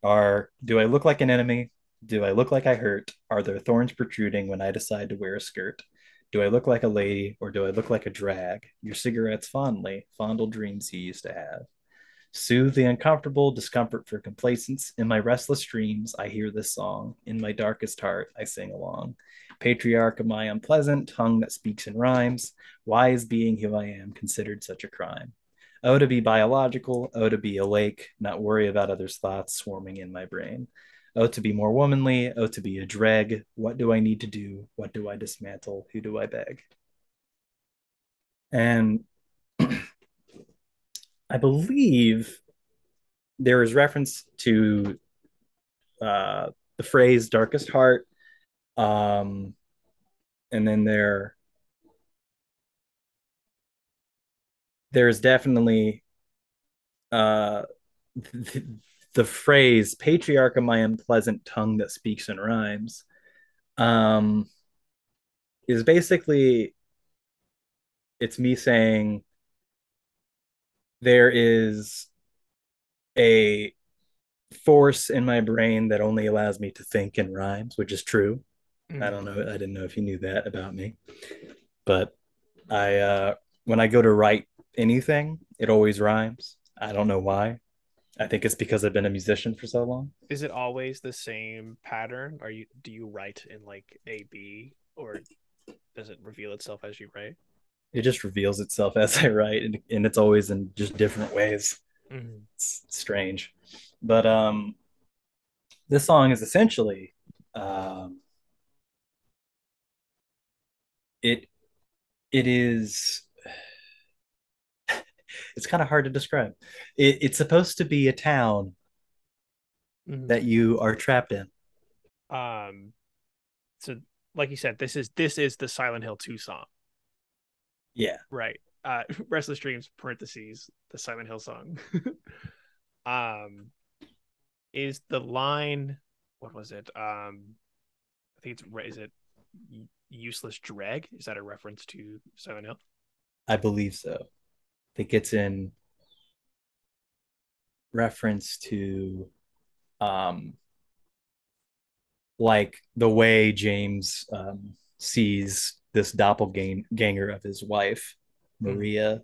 are do I look like an enemy? Do I look like I hurt? Are there thorns protruding when I decide to wear a skirt? Do I look like a lady or do I look like a drag? Your cigarettes fondly, fondle dreams you used to have. Soothe the uncomfortable discomfort for complacence. In my restless dreams, I hear this song. In my darkest heart, I sing along. Patriarch of my unpleasant tongue that speaks in rhymes. Why is being who I am considered such a crime? Oh, to be biological. Oh, to be awake, not worry about others' thoughts swarming in my brain. Oh, to be more womanly. Oh, to be a dreg. What do I need to do? What do I dismantle? Who do I beg? And I believe there is reference to uh, the phrase darkest heart. Um, and then there there's definitely uh, the, the phrase patriarch of my unpleasant tongue that speaks in rhymes um, is basically it's me saying there is a force in my brain that only allows me to think in rhymes, which is true. I don't know. I didn't know if you knew that about me, but I uh, when I go to write anything, it always rhymes. I don't know why. I think it's because I've been a musician for so long. Is it always the same pattern? Are you do you write in like A B or does it reveal itself as you write? It just reveals itself as I write, and, and it's always in just different ways. Mm-hmm. It's strange, but um, this song is essentially um, it it is it's kind of hard to describe. It, it's supposed to be a town mm-hmm. that you are trapped in. Um, so like you said, this is this is the Silent Hill 2 song. Yeah. Right. Uh Restless Dreams parentheses the Silent Hill song. um is the line what was it? Um I think it's is it useless drag? Is that a reference to Silent Hill? I believe so. I gets in reference to um like the way James um, sees this doppelganger of his wife, hmm. Maria.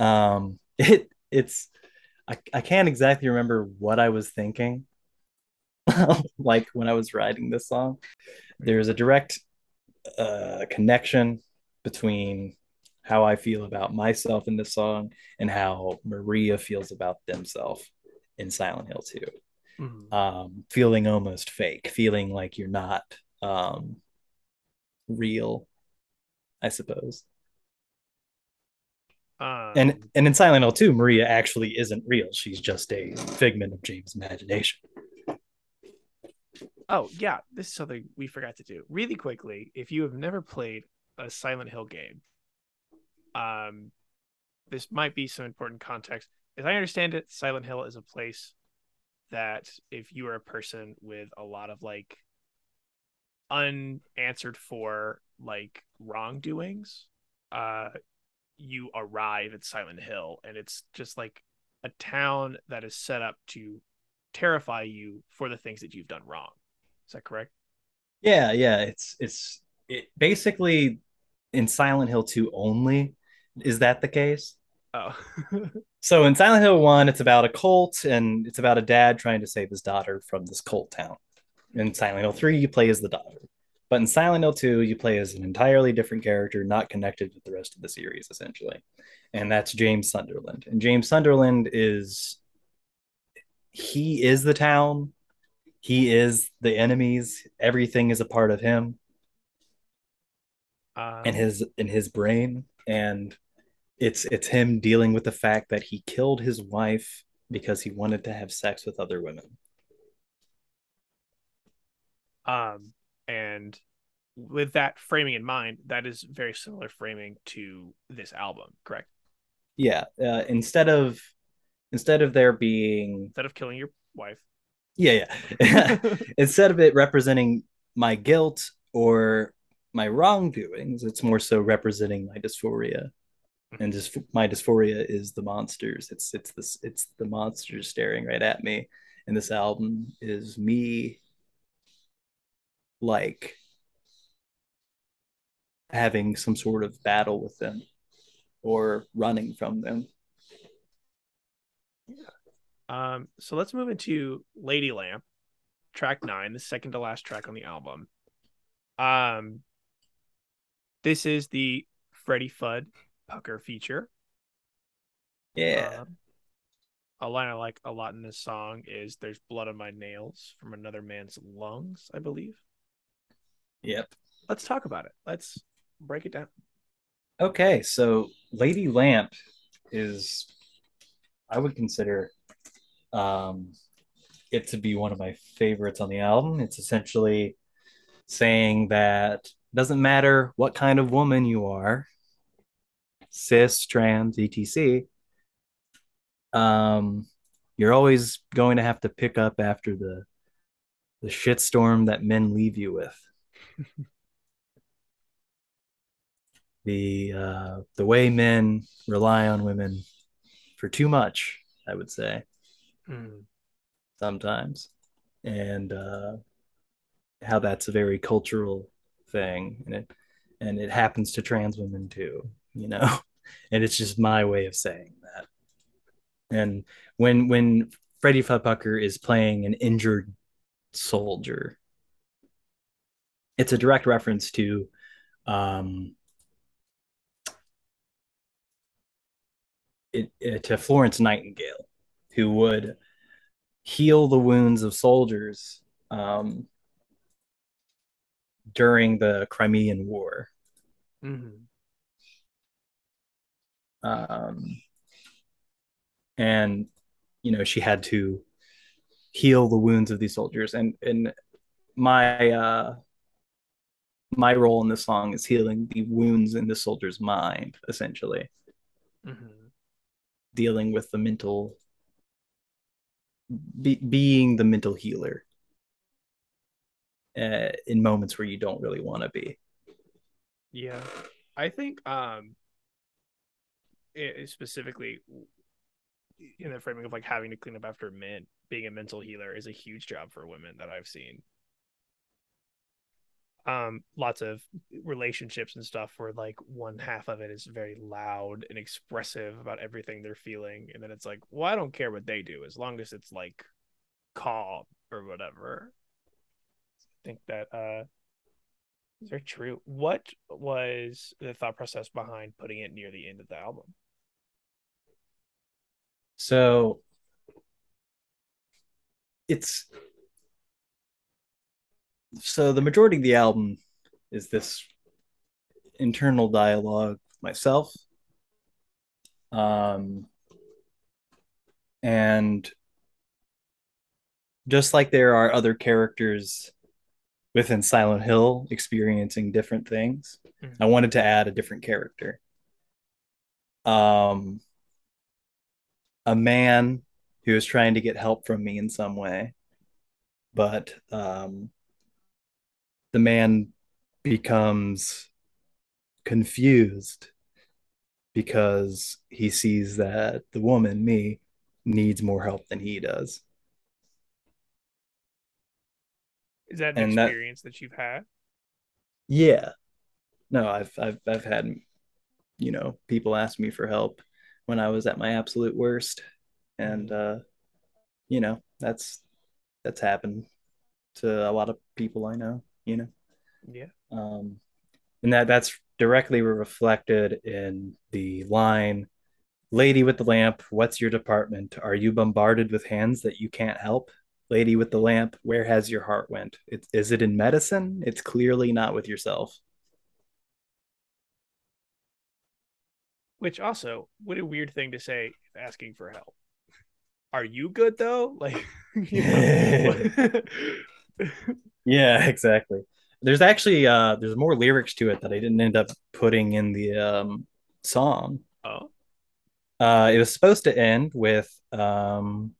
Mm. Um, it it's I, I can't exactly remember what I was thinking, like when I was writing this song. There's a direct uh, connection between how I feel about myself in this song and how Maria feels about themselves in Silent Hill 2 mm-hmm. um, feeling almost fake, feeling like you're not um, real, I suppose. Um, and and in Silent Hill 2, Maria actually isn't real. She's just a figment of James' imagination. Oh yeah, this is something we forgot to do really quickly. If you have never played a Silent Hill game, um, this might be some important context. As I understand it, Silent Hill is a place that if you are a person with a lot of like unanswered for like wrongdoings, uh, you arrive at Silent Hill, and it's just like a town that is set up to terrify you for the things that you've done wrong. Is that correct? Yeah, yeah. It's it's it basically in Silent Hill 2 only. Is that the case? Oh. so in Silent Hill 1, it's about a cult and it's about a dad trying to save his daughter from this cult town. In Silent Hill 3, you play as the daughter. But in Silent Hill 2, you play as an entirely different character, not connected with the rest of the series, essentially. And that's James Sunderland. And James Sunderland is he is the town. He is the enemies. Everything is a part of him. Um, in his in his brain. And it's it's him dealing with the fact that he killed his wife because he wanted to have sex with other women. Um, and with that framing in mind, that is very similar framing to this album, correct? Yeah. Uh, instead of instead of there being instead of killing your wife. Yeah, yeah. instead of it representing my guilt or my wrongdoings, it's more so representing my dysphoria and just my dysphoria is the monsters. It's it's this it's the monsters staring right at me. And this album is me like having some sort of battle with them or running from them. Yeah. Um so let's move into lady lamp track nine the second to last track on the album. Um this is the Freddy Fudd pucker feature. Yeah. Um, a line I like a lot in this song is "There's blood on my nails from another man's lungs," I believe. Yep. Let's talk about it. Let's break it down. Okay, so Lady Lamp is, I would consider, um, it to be one of my favorites on the album. It's essentially saying that doesn't matter what kind of woman you are, cis, trans, etc. Um, you're always going to have to pick up after the the shitstorm that men leave you with. the uh, the way men rely on women for too much, I would say, mm. sometimes, and uh, how that's a very cultural thing, and it and it happens to trans women too you know and it's just my way of saying that and when when freddie Fudd is playing an injured soldier it's a direct reference to um it, it, to Florence Nightingale, who would heal the wounds of soldiers um, during the Crimean War. Mm-hmm. Um, and you know she had to heal the wounds of these soldiers, and and my uh, my role in this song is healing the wounds in the soldier's mind, essentially, mm-hmm. dealing with the mental, be, being the mental healer uh, in moments where you don't really want to be. Yeah, I think um, specifically in the framing of like having to clean up after men, being a mental healer is a huge job for women that I've seen. Um lots of relationships and stuff where like one half of it is very loud and expressive about everything they're feeling and then it's like well i don't care what they do as long as it's like calm or whatever. I think that uh they're true what was the thought process behind putting it near the end of the album so it's so the majority of the album is this internal dialogue myself um and just like there are other characters within Silent Hill experiencing different things, mm-hmm. I wanted to add a different character. Um, a man who is trying to get help from me in some way, but um, the man becomes confused because he sees that the woman, me, needs more help than he does. Is that an and experience that, that you've had? Yeah. No, I've I've I've had you know, people ask me for help when I was at my absolute worst. And uh you know, that's that's happened to a lot of people I know you know? Yeah. Um and that that's directly reflected in the line lady with the lamp what's your department? Are you bombarded with hands that you can't help? Lady with the lamp where has your heart went? It, is it in medicine? It's clearly not with yourself which also what a weird thing to say asking for help are you good though like yeah, exactly. There's actually uh there's more lyrics to it that I didn't end up putting in the um song. Oh. Uh it was supposed to end with um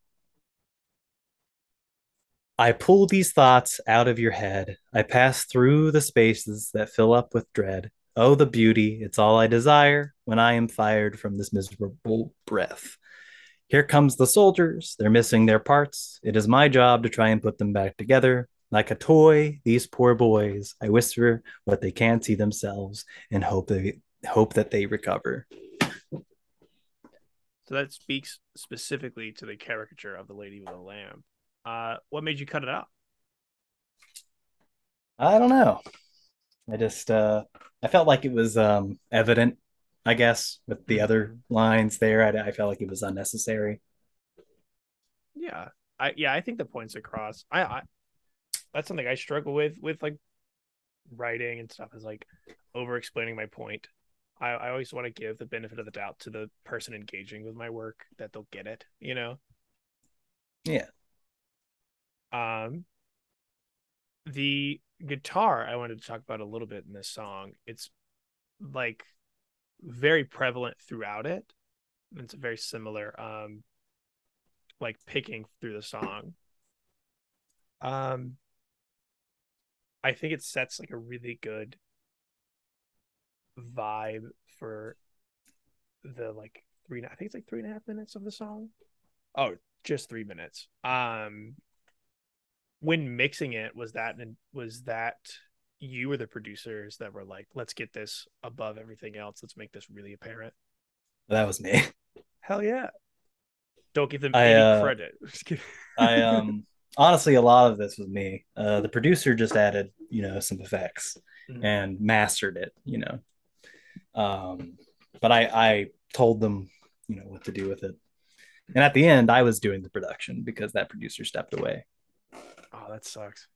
I pull these thoughts out of your head. I pass through the spaces that fill up with dread. Oh, the beauty, it's all I desire when I am fired from this miserable breath. Here comes the soldiers. They're missing their parts. It is my job to try and put them back together. Like a toy, these poor boys, I whisper what they can't see themselves and hope they hope that they recover. So that speaks specifically to the caricature of the lady with the lamp. Uh, what made you cut it out? I don't know. I just uh, I felt like it was um, evident, I guess, with the other mm-hmm. lines there. I, I felt like it was unnecessary. Yeah, I yeah I think the points across. I, I that's something I struggle with with like writing and stuff is like over explaining my point. I, I always want to give the benefit of the doubt to the person engaging with my work that they'll get it, you know? Yeah. Um the guitar I wanted to talk about a little bit in this song. It's like very prevalent throughout it. It's a very similar um like picking through the song. Um I think it sets like a really good vibe for the like three. I think it's like three and a half minutes of the song. Oh, just three minutes. Um, when mixing it, was that and was that you were the producers that were like, let's get this above everything else. Let's make this really apparent. That was me. Hell yeah! Don't give them I, any uh, credit. I um honestly, a lot of this was me. Uh, the producer just added, you know, some effects mm-hmm. and mastered it, you know. Um, but I, I told them, you know what to do with it. And at the end, I was doing the production because that producer stepped away. Oh, that sucks.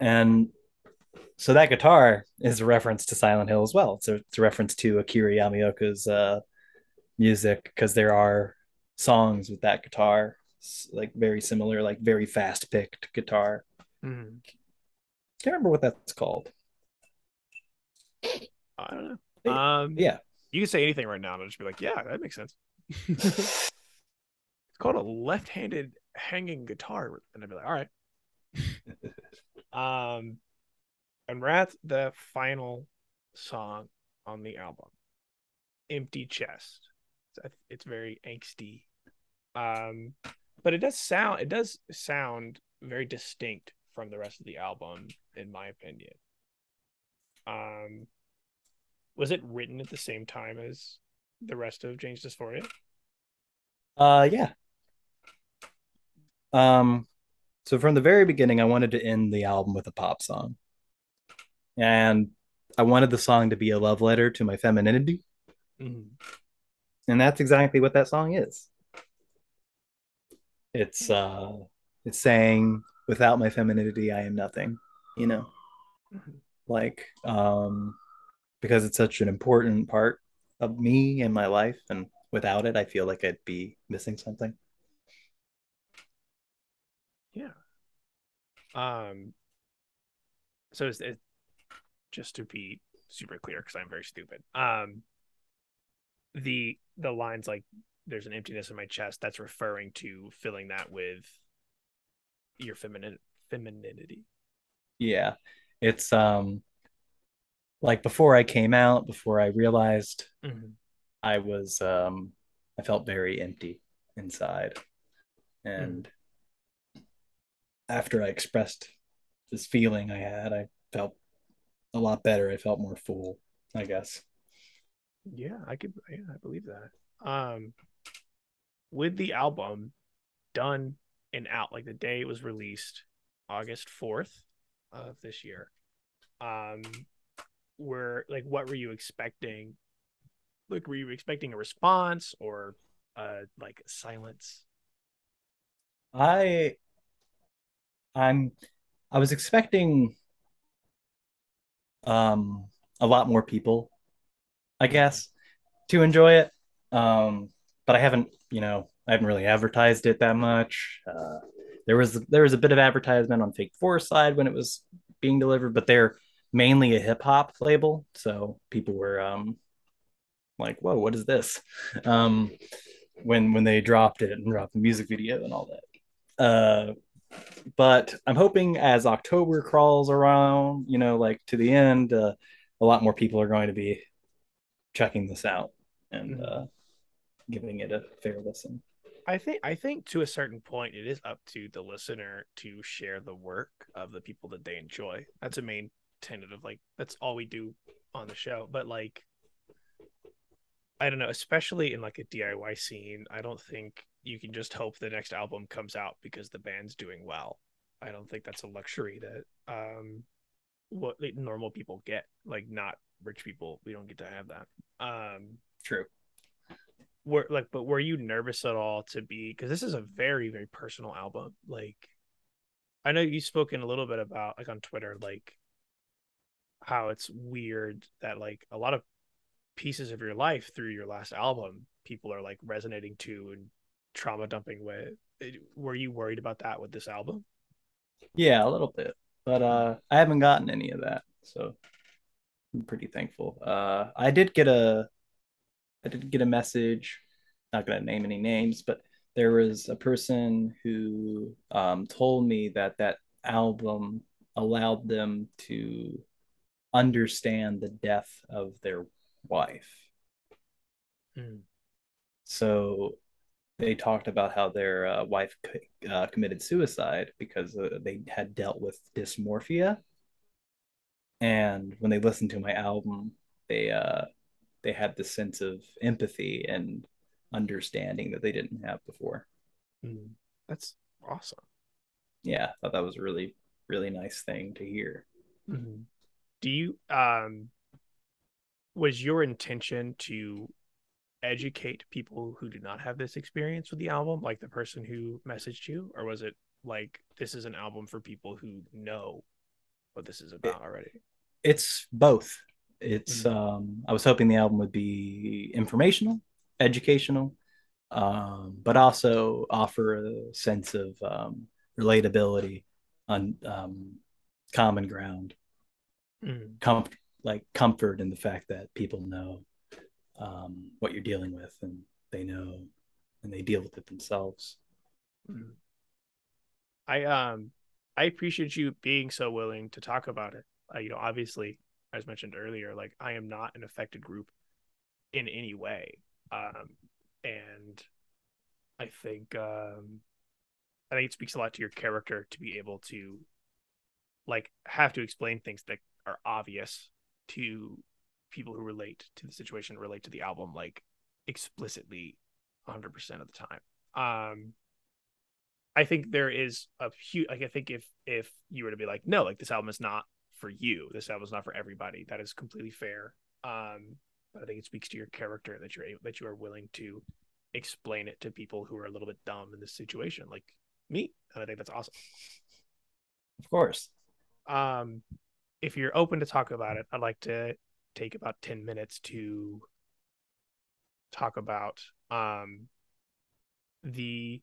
And so that guitar is a reference to Silent Hill as well. It's a, it's a reference to Akira Yamaoka's uh, music because there are songs with that guitar, like very similar, like very fast picked guitar. Mm-hmm. Can't remember what that's called. I don't know. Um, yeah, you can say anything right now, and I'll just be like, yeah, that makes sense. it's called a left-handed hanging guitar, and I'd be like, all right. Um, and we're at the final song on the album, "Empty Chest." It's, it's very angsty, um, but it does sound it does sound very distinct from the rest of the album, in my opinion. Um, was it written at the same time as the rest of Jane's Dysphoria? Uh, yeah. Um, so from the very beginning, I wanted to end the album with a pop song, and I wanted the song to be a love letter to my femininity, mm-hmm. and that's exactly what that song is. It's uh, it's saying, "Without my femininity, I am nothing." You know, mm-hmm. like um, because it's such an important part of me and my life and without it i feel like i'd be missing something yeah um so it's, it, just to be super clear because i'm very stupid um the the lines like there's an emptiness in my chest that's referring to filling that with your feminine femininity yeah it's um like before I came out, before I realized mm-hmm. I was um I felt very empty inside. And mm. After I expressed this feeling I had, I felt a lot better. I felt more full, I guess. Yeah, I could yeah, I believe that. Um with the album done and out like the day it was released, August 4th of this year. Um were like what were you expecting like were you expecting a response or uh like silence i i'm i was expecting um a lot more people i guess to enjoy it um but i haven't you know i haven't really advertised it that much uh there was there was a bit of advertisement on fake four side when it was being delivered but they're mainly a hip hop label, so people were um like, "Whoa, what is this?" Um, when when they dropped it and dropped the music video and all that. Uh, but I'm hoping as October crawls around, you know, like to the end, uh, a lot more people are going to be checking this out and mm-hmm. uh, giving it a fair listen. I think I think to a certain point it is up to the listener to share the work of the people that they enjoy. That's a main tenet of like that's all we do on the show but like i don't know especially in like a diy scene i don't think you can just hope the next album comes out because the band's doing well. I don't think that's a luxury that um what like, normal people get. Like not rich people we don't get to have that. Um true. were like but were you nervous at all to be because this is a very very personal album. Like i know you've spoken a little bit about like on twitter like how it's weird that like a lot of pieces of your life through your last album people are like resonating to and trauma dumping way. were you worried about that with this album yeah a little bit but uh i haven't gotten any of that so i'm pretty thankful uh i did get a i did get a message not gonna name any names but there was a person who um, told me that that album allowed them to understand the death of their wife. Mm. So they talked about how their uh, wife uh, committed suicide because uh, they had dealt with dysmorphia. And when they listened to my album, they uh, they had this sense of empathy and understanding that they didn't have before. Mm. That's awesome. Yeah, I thought that was a really really nice thing to hear. Mm-hmm do you um was your intention to educate people who do not have this experience with the album, like the person who messaged you, or was it like this is an album for people who know what this is about it, already? It's both. It's mm-hmm. um I was hoping the album would be informational, educational, um, but also offer a sense of um, relatability on um, common ground, mm. Like comfort in the fact that people know um, what you're dealing with and they know and they deal with it themselves. I um I appreciate you being so willing to talk about it. Uh, you know, obviously, as mentioned earlier, like I am not an affected group in any way, um, and I think um, I think it speaks a lot to your character to be able to like have to explain things that are obvious to people who relate to the situation, relate to the album, like explicitly 100% of the time. Um, I think there is a huge, like, I think if, if you were to be like, no, like this album is not for you, this album is not for everybody, that is completely fair. Um, but I think it speaks to your character that you're able, that you are willing to explain it to people who are a little bit dumb in this situation, like me. And I think that's awesome. Of course. Um, if you're open to talk about it, I'd like to take about 10 minutes to talk about um the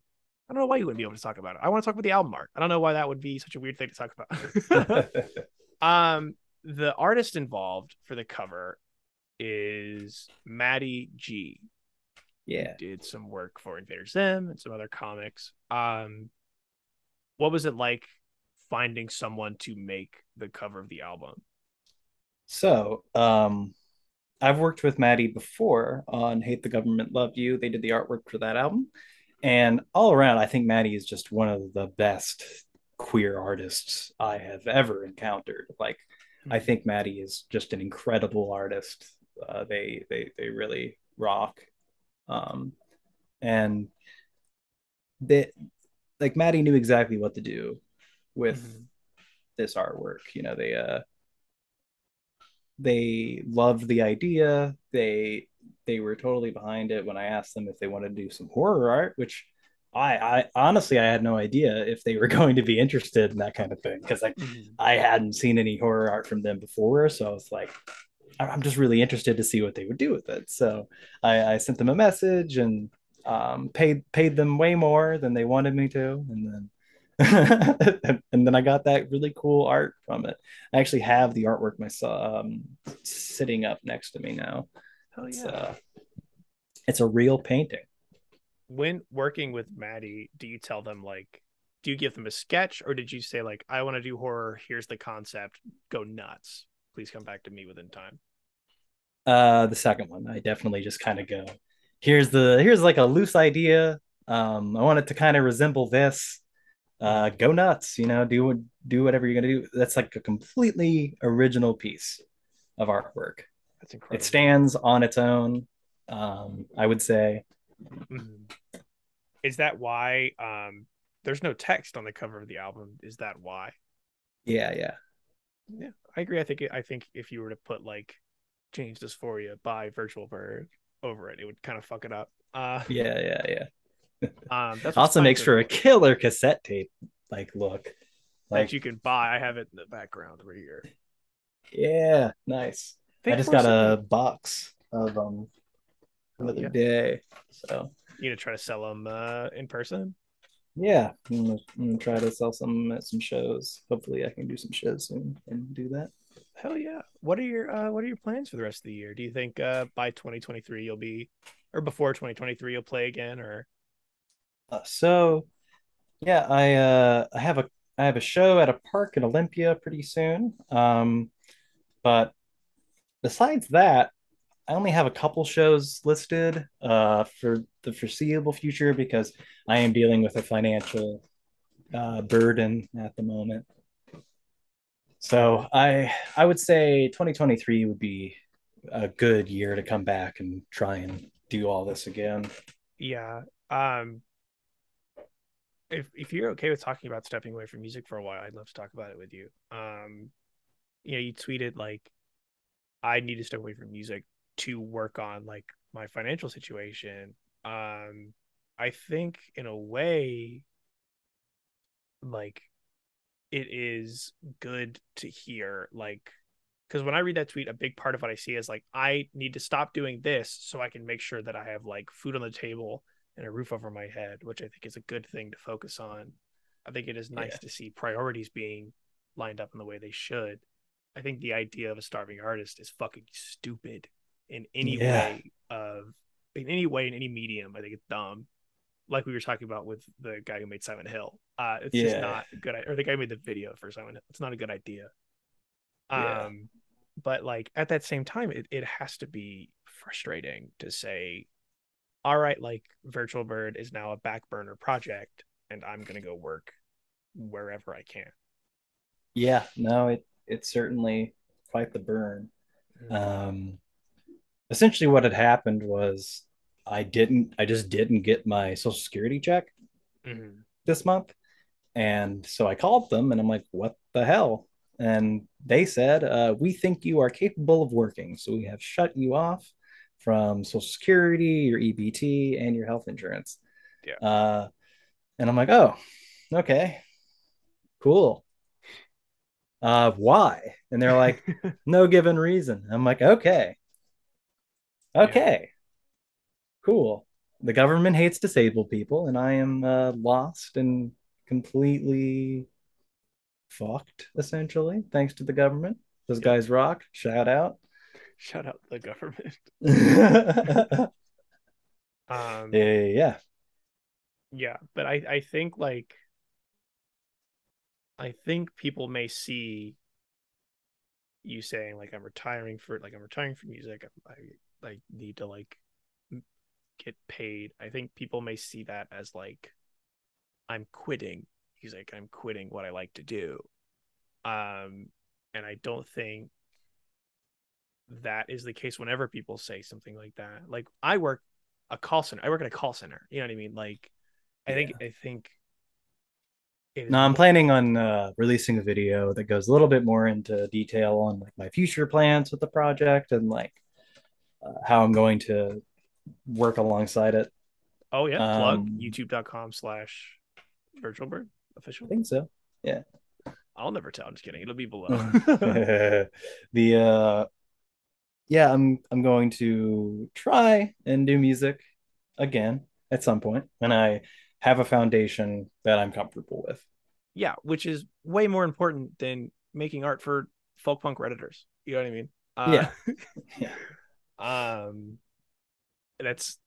I don't know why you wouldn't be able to talk about it. I want to talk about the album art. I don't know why that would be such a weird thing to talk about. um the artist involved for the cover is Maddie G. Yeah. He did some work for Invader Zim and some other comics. Um what was it like finding someone to make the cover of the album? So, um, I've worked with Maddie before on Hate the Government, Love You. They did the artwork for that album. And all around, I think Maddie is just one of the best queer artists I have ever encountered. Like. I think Maddie is just an incredible artist. Uh, they they they really rock. Um, and they like Maddie knew exactly what to do with mm-hmm. this artwork. You know, they uh they loved the idea. They they were totally behind it when I asked them if they wanted to do some horror art, which I, I honestly I had no idea if they were going to be interested in that kind of thing because like mm-hmm. I hadn't seen any horror art from them before, so I was like, I'm just really interested to see what they would do with it. So I, I sent them a message and um, paid paid them way more than they wanted me to, and then and, then I got that really cool art from it. I actually have the artwork myself um, sitting up next to me now. Oh yeah, it's, uh, it's a real painting. When working with Maddie, do you tell them like, do you give them a sketch, or did you say like, I want to do horror. Here's the concept. Go nuts. Please come back to me within time. Uh, the second one, I definitely just kind of go. Here's the here's like a loose idea. Um, I want it to kind of resemble this uh, go nuts, you know, do do whatever you're gonna do. That's like a completely original piece of artwork. That's incredible. It stands on its own. Um, I would say. Mm-hmm. Is that why um, there's no text on the cover of the album? Is that why? Yeah, yeah, yeah. I agree. I think I think if you were to put like "Change Dysphoria" by Virtual Bird over it, it would kind of fuck it up. Uh, yeah, yeah, yeah. Um, that's also makes for a killer cassette tape like look. Like that you can buy. I have it in the background right here. Yeah, nice. I, I just got a box of them the other yeah. day. So you gonna try to sell them uh, in person? Yeah, I'm gonna, I'm gonna, try to sell some at some shows. Hopefully, I can do some shows soon and do that. Hell yeah! What are your uh, What are your plans for the rest of the year? Do you think uh, by 2023 you'll be, or before 2023 you'll play again, or so, yeah, I uh, I have a I have a show at a park in Olympia pretty soon. Um, but besides that, I only have a couple shows listed uh, for the foreseeable future because I am dealing with a financial uh, burden at the moment. So I I would say 2023 would be a good year to come back and try and do all this again. Yeah. Um if if you're okay with talking about stepping away from music for a while, I'd love to talk about it with you. Um, you know, you tweeted like, I need to step away from music to work on like my financial situation, um, I think in a way, like it is good to hear, like, because when I read that tweet, a big part of what I see is like, I need to stop doing this so I can make sure that I have like food on the table and a roof over my head, which I think is a good thing to focus on. I think it is nice yeah. to see priorities being lined up in the way they should. I think the idea of a starving artist is fucking stupid in any yeah. way of in any way in any medium. I think it's dumb. Like we were talking about with the guy who made Silent Hill. Uh, it's yeah. just not a good. Or the guy who made the video for Silent Hill. It's not a good idea. Um, but like at that same time, it it has to be frustrating to say, all right, like Virtual Bird is now a back burner project, and I'm gonna go work wherever I can. Yeah, no, it it's certainly quite the burn. Mm-hmm. Um, essentially, what had happened was I didn't, I just didn't get my social security check mm-hmm. this month, and so I called them and I'm like, "What the hell?" And they said, uh, "We think you are capable of working, so we have shut you off from Social Security, your EBT, and your health insurance." Yeah. Uh, and I'm like, "Oh, okay, cool." uh, why? And they're like, no given reason. I'm like, okay, okay, yeah. cool. The government hates disabled people, and I am uh, lost and completely fucked, essentially, thanks to the government. Those yeah. guys rock. Shout out. Shout out the government. um, yeah. Yeah, but I, I think like I think people may see you saying like I'm retiring for like I'm retiring from music. I I need to like get paid. I think people may see that as like I'm quitting music. I'm quitting what I like to do. Um, and I don't think that is the case whenever people say something like that. Like I work a call center. I work at a call center. You know what I mean? Like I yeah. think I think no, I'm planning on uh, releasing a video that goes a little bit more into detail on like my future plans with the project and like uh, how I'm going to work alongside it. Oh yeah, plug um, youtube.com slash virtual bird official. I think so. Yeah. I'll never tell. I'm just kidding. It'll be below. the uh yeah, I'm I'm going to try and do music again at some point when I have a foundation that I'm comfortable with. Yeah, which is way more important than making art for folk punk redditors. You know what I mean? Uh, yeah. yeah. Um, that's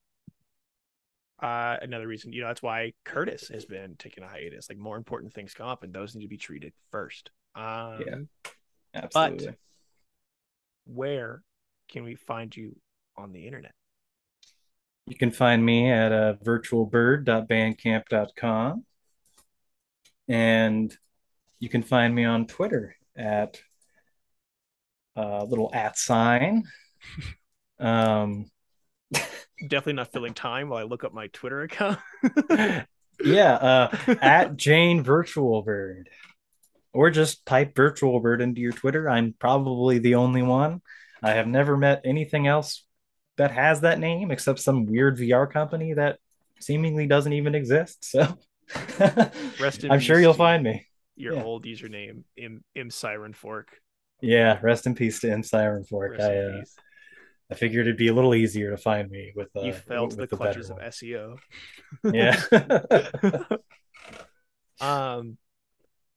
uh another reason. You know, that's why Curtis has been taking a hiatus. Like more important things come up, and those need to be treated first. Um, yeah, absolutely. But where can we find you on the internet? You can find me at uh, virtualbird.bandcamp.com. And you can find me on Twitter at a uh, little at sign. Um, Definitely not filling time while I look up my Twitter account. yeah, uh, at Jane Virtual Bird. Or just type Virtual Bird into your Twitter. I'm probably the only one. I have never met anything else that has that name except some weird VR company that seemingly doesn't even exist. So I'm sure you'll find me. Your yeah. old username, M M Siren Fork. Yeah, rest in peace to M Siren Fork. Rest I uh, I figured it'd be a little easier to find me with uh, you felt with the, the clutches of SEO. yeah. um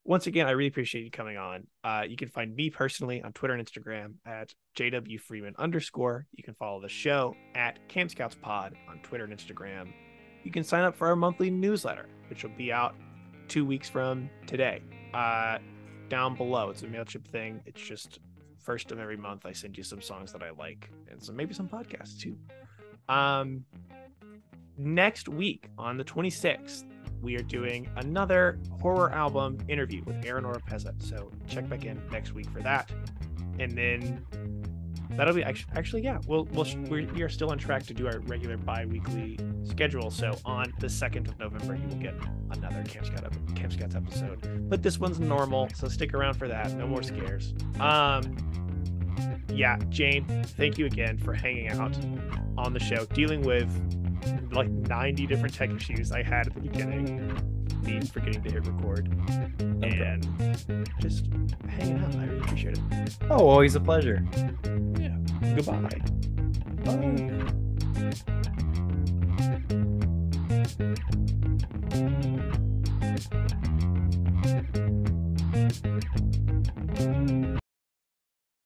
once again, I really appreciate you coming on. Uh, you can find me personally on Twitter and Instagram at JW Freeman underscore. You can follow the show at Camp Scouts Pod on Twitter and Instagram. You can sign up for our monthly newsletter, which will be out two weeks from today. Uh, down below, it's a Mailchimp thing. It's just first of every month. I send you some songs that I like and some maybe some podcasts too. Um, next week on the 26th, we are doing another horror album interview with Aaron Oropeza. So check back in next week for that. And then that'll be actually, actually yeah, we'll, we'll, we are still on track to do our regular bi weekly schedule. So on the 2nd of November, you will get another Camp, Scout, Camp Scouts episode. But this one's normal. So stick around for that. No more scares. Um, yeah, Jane, thank you again for hanging out on the show, dealing with like 90 different tech issues I had at the beginning me forgetting to hit record and just hanging out. I really appreciate it. Oh, always a pleasure. Yeah. Goodbye. Bye.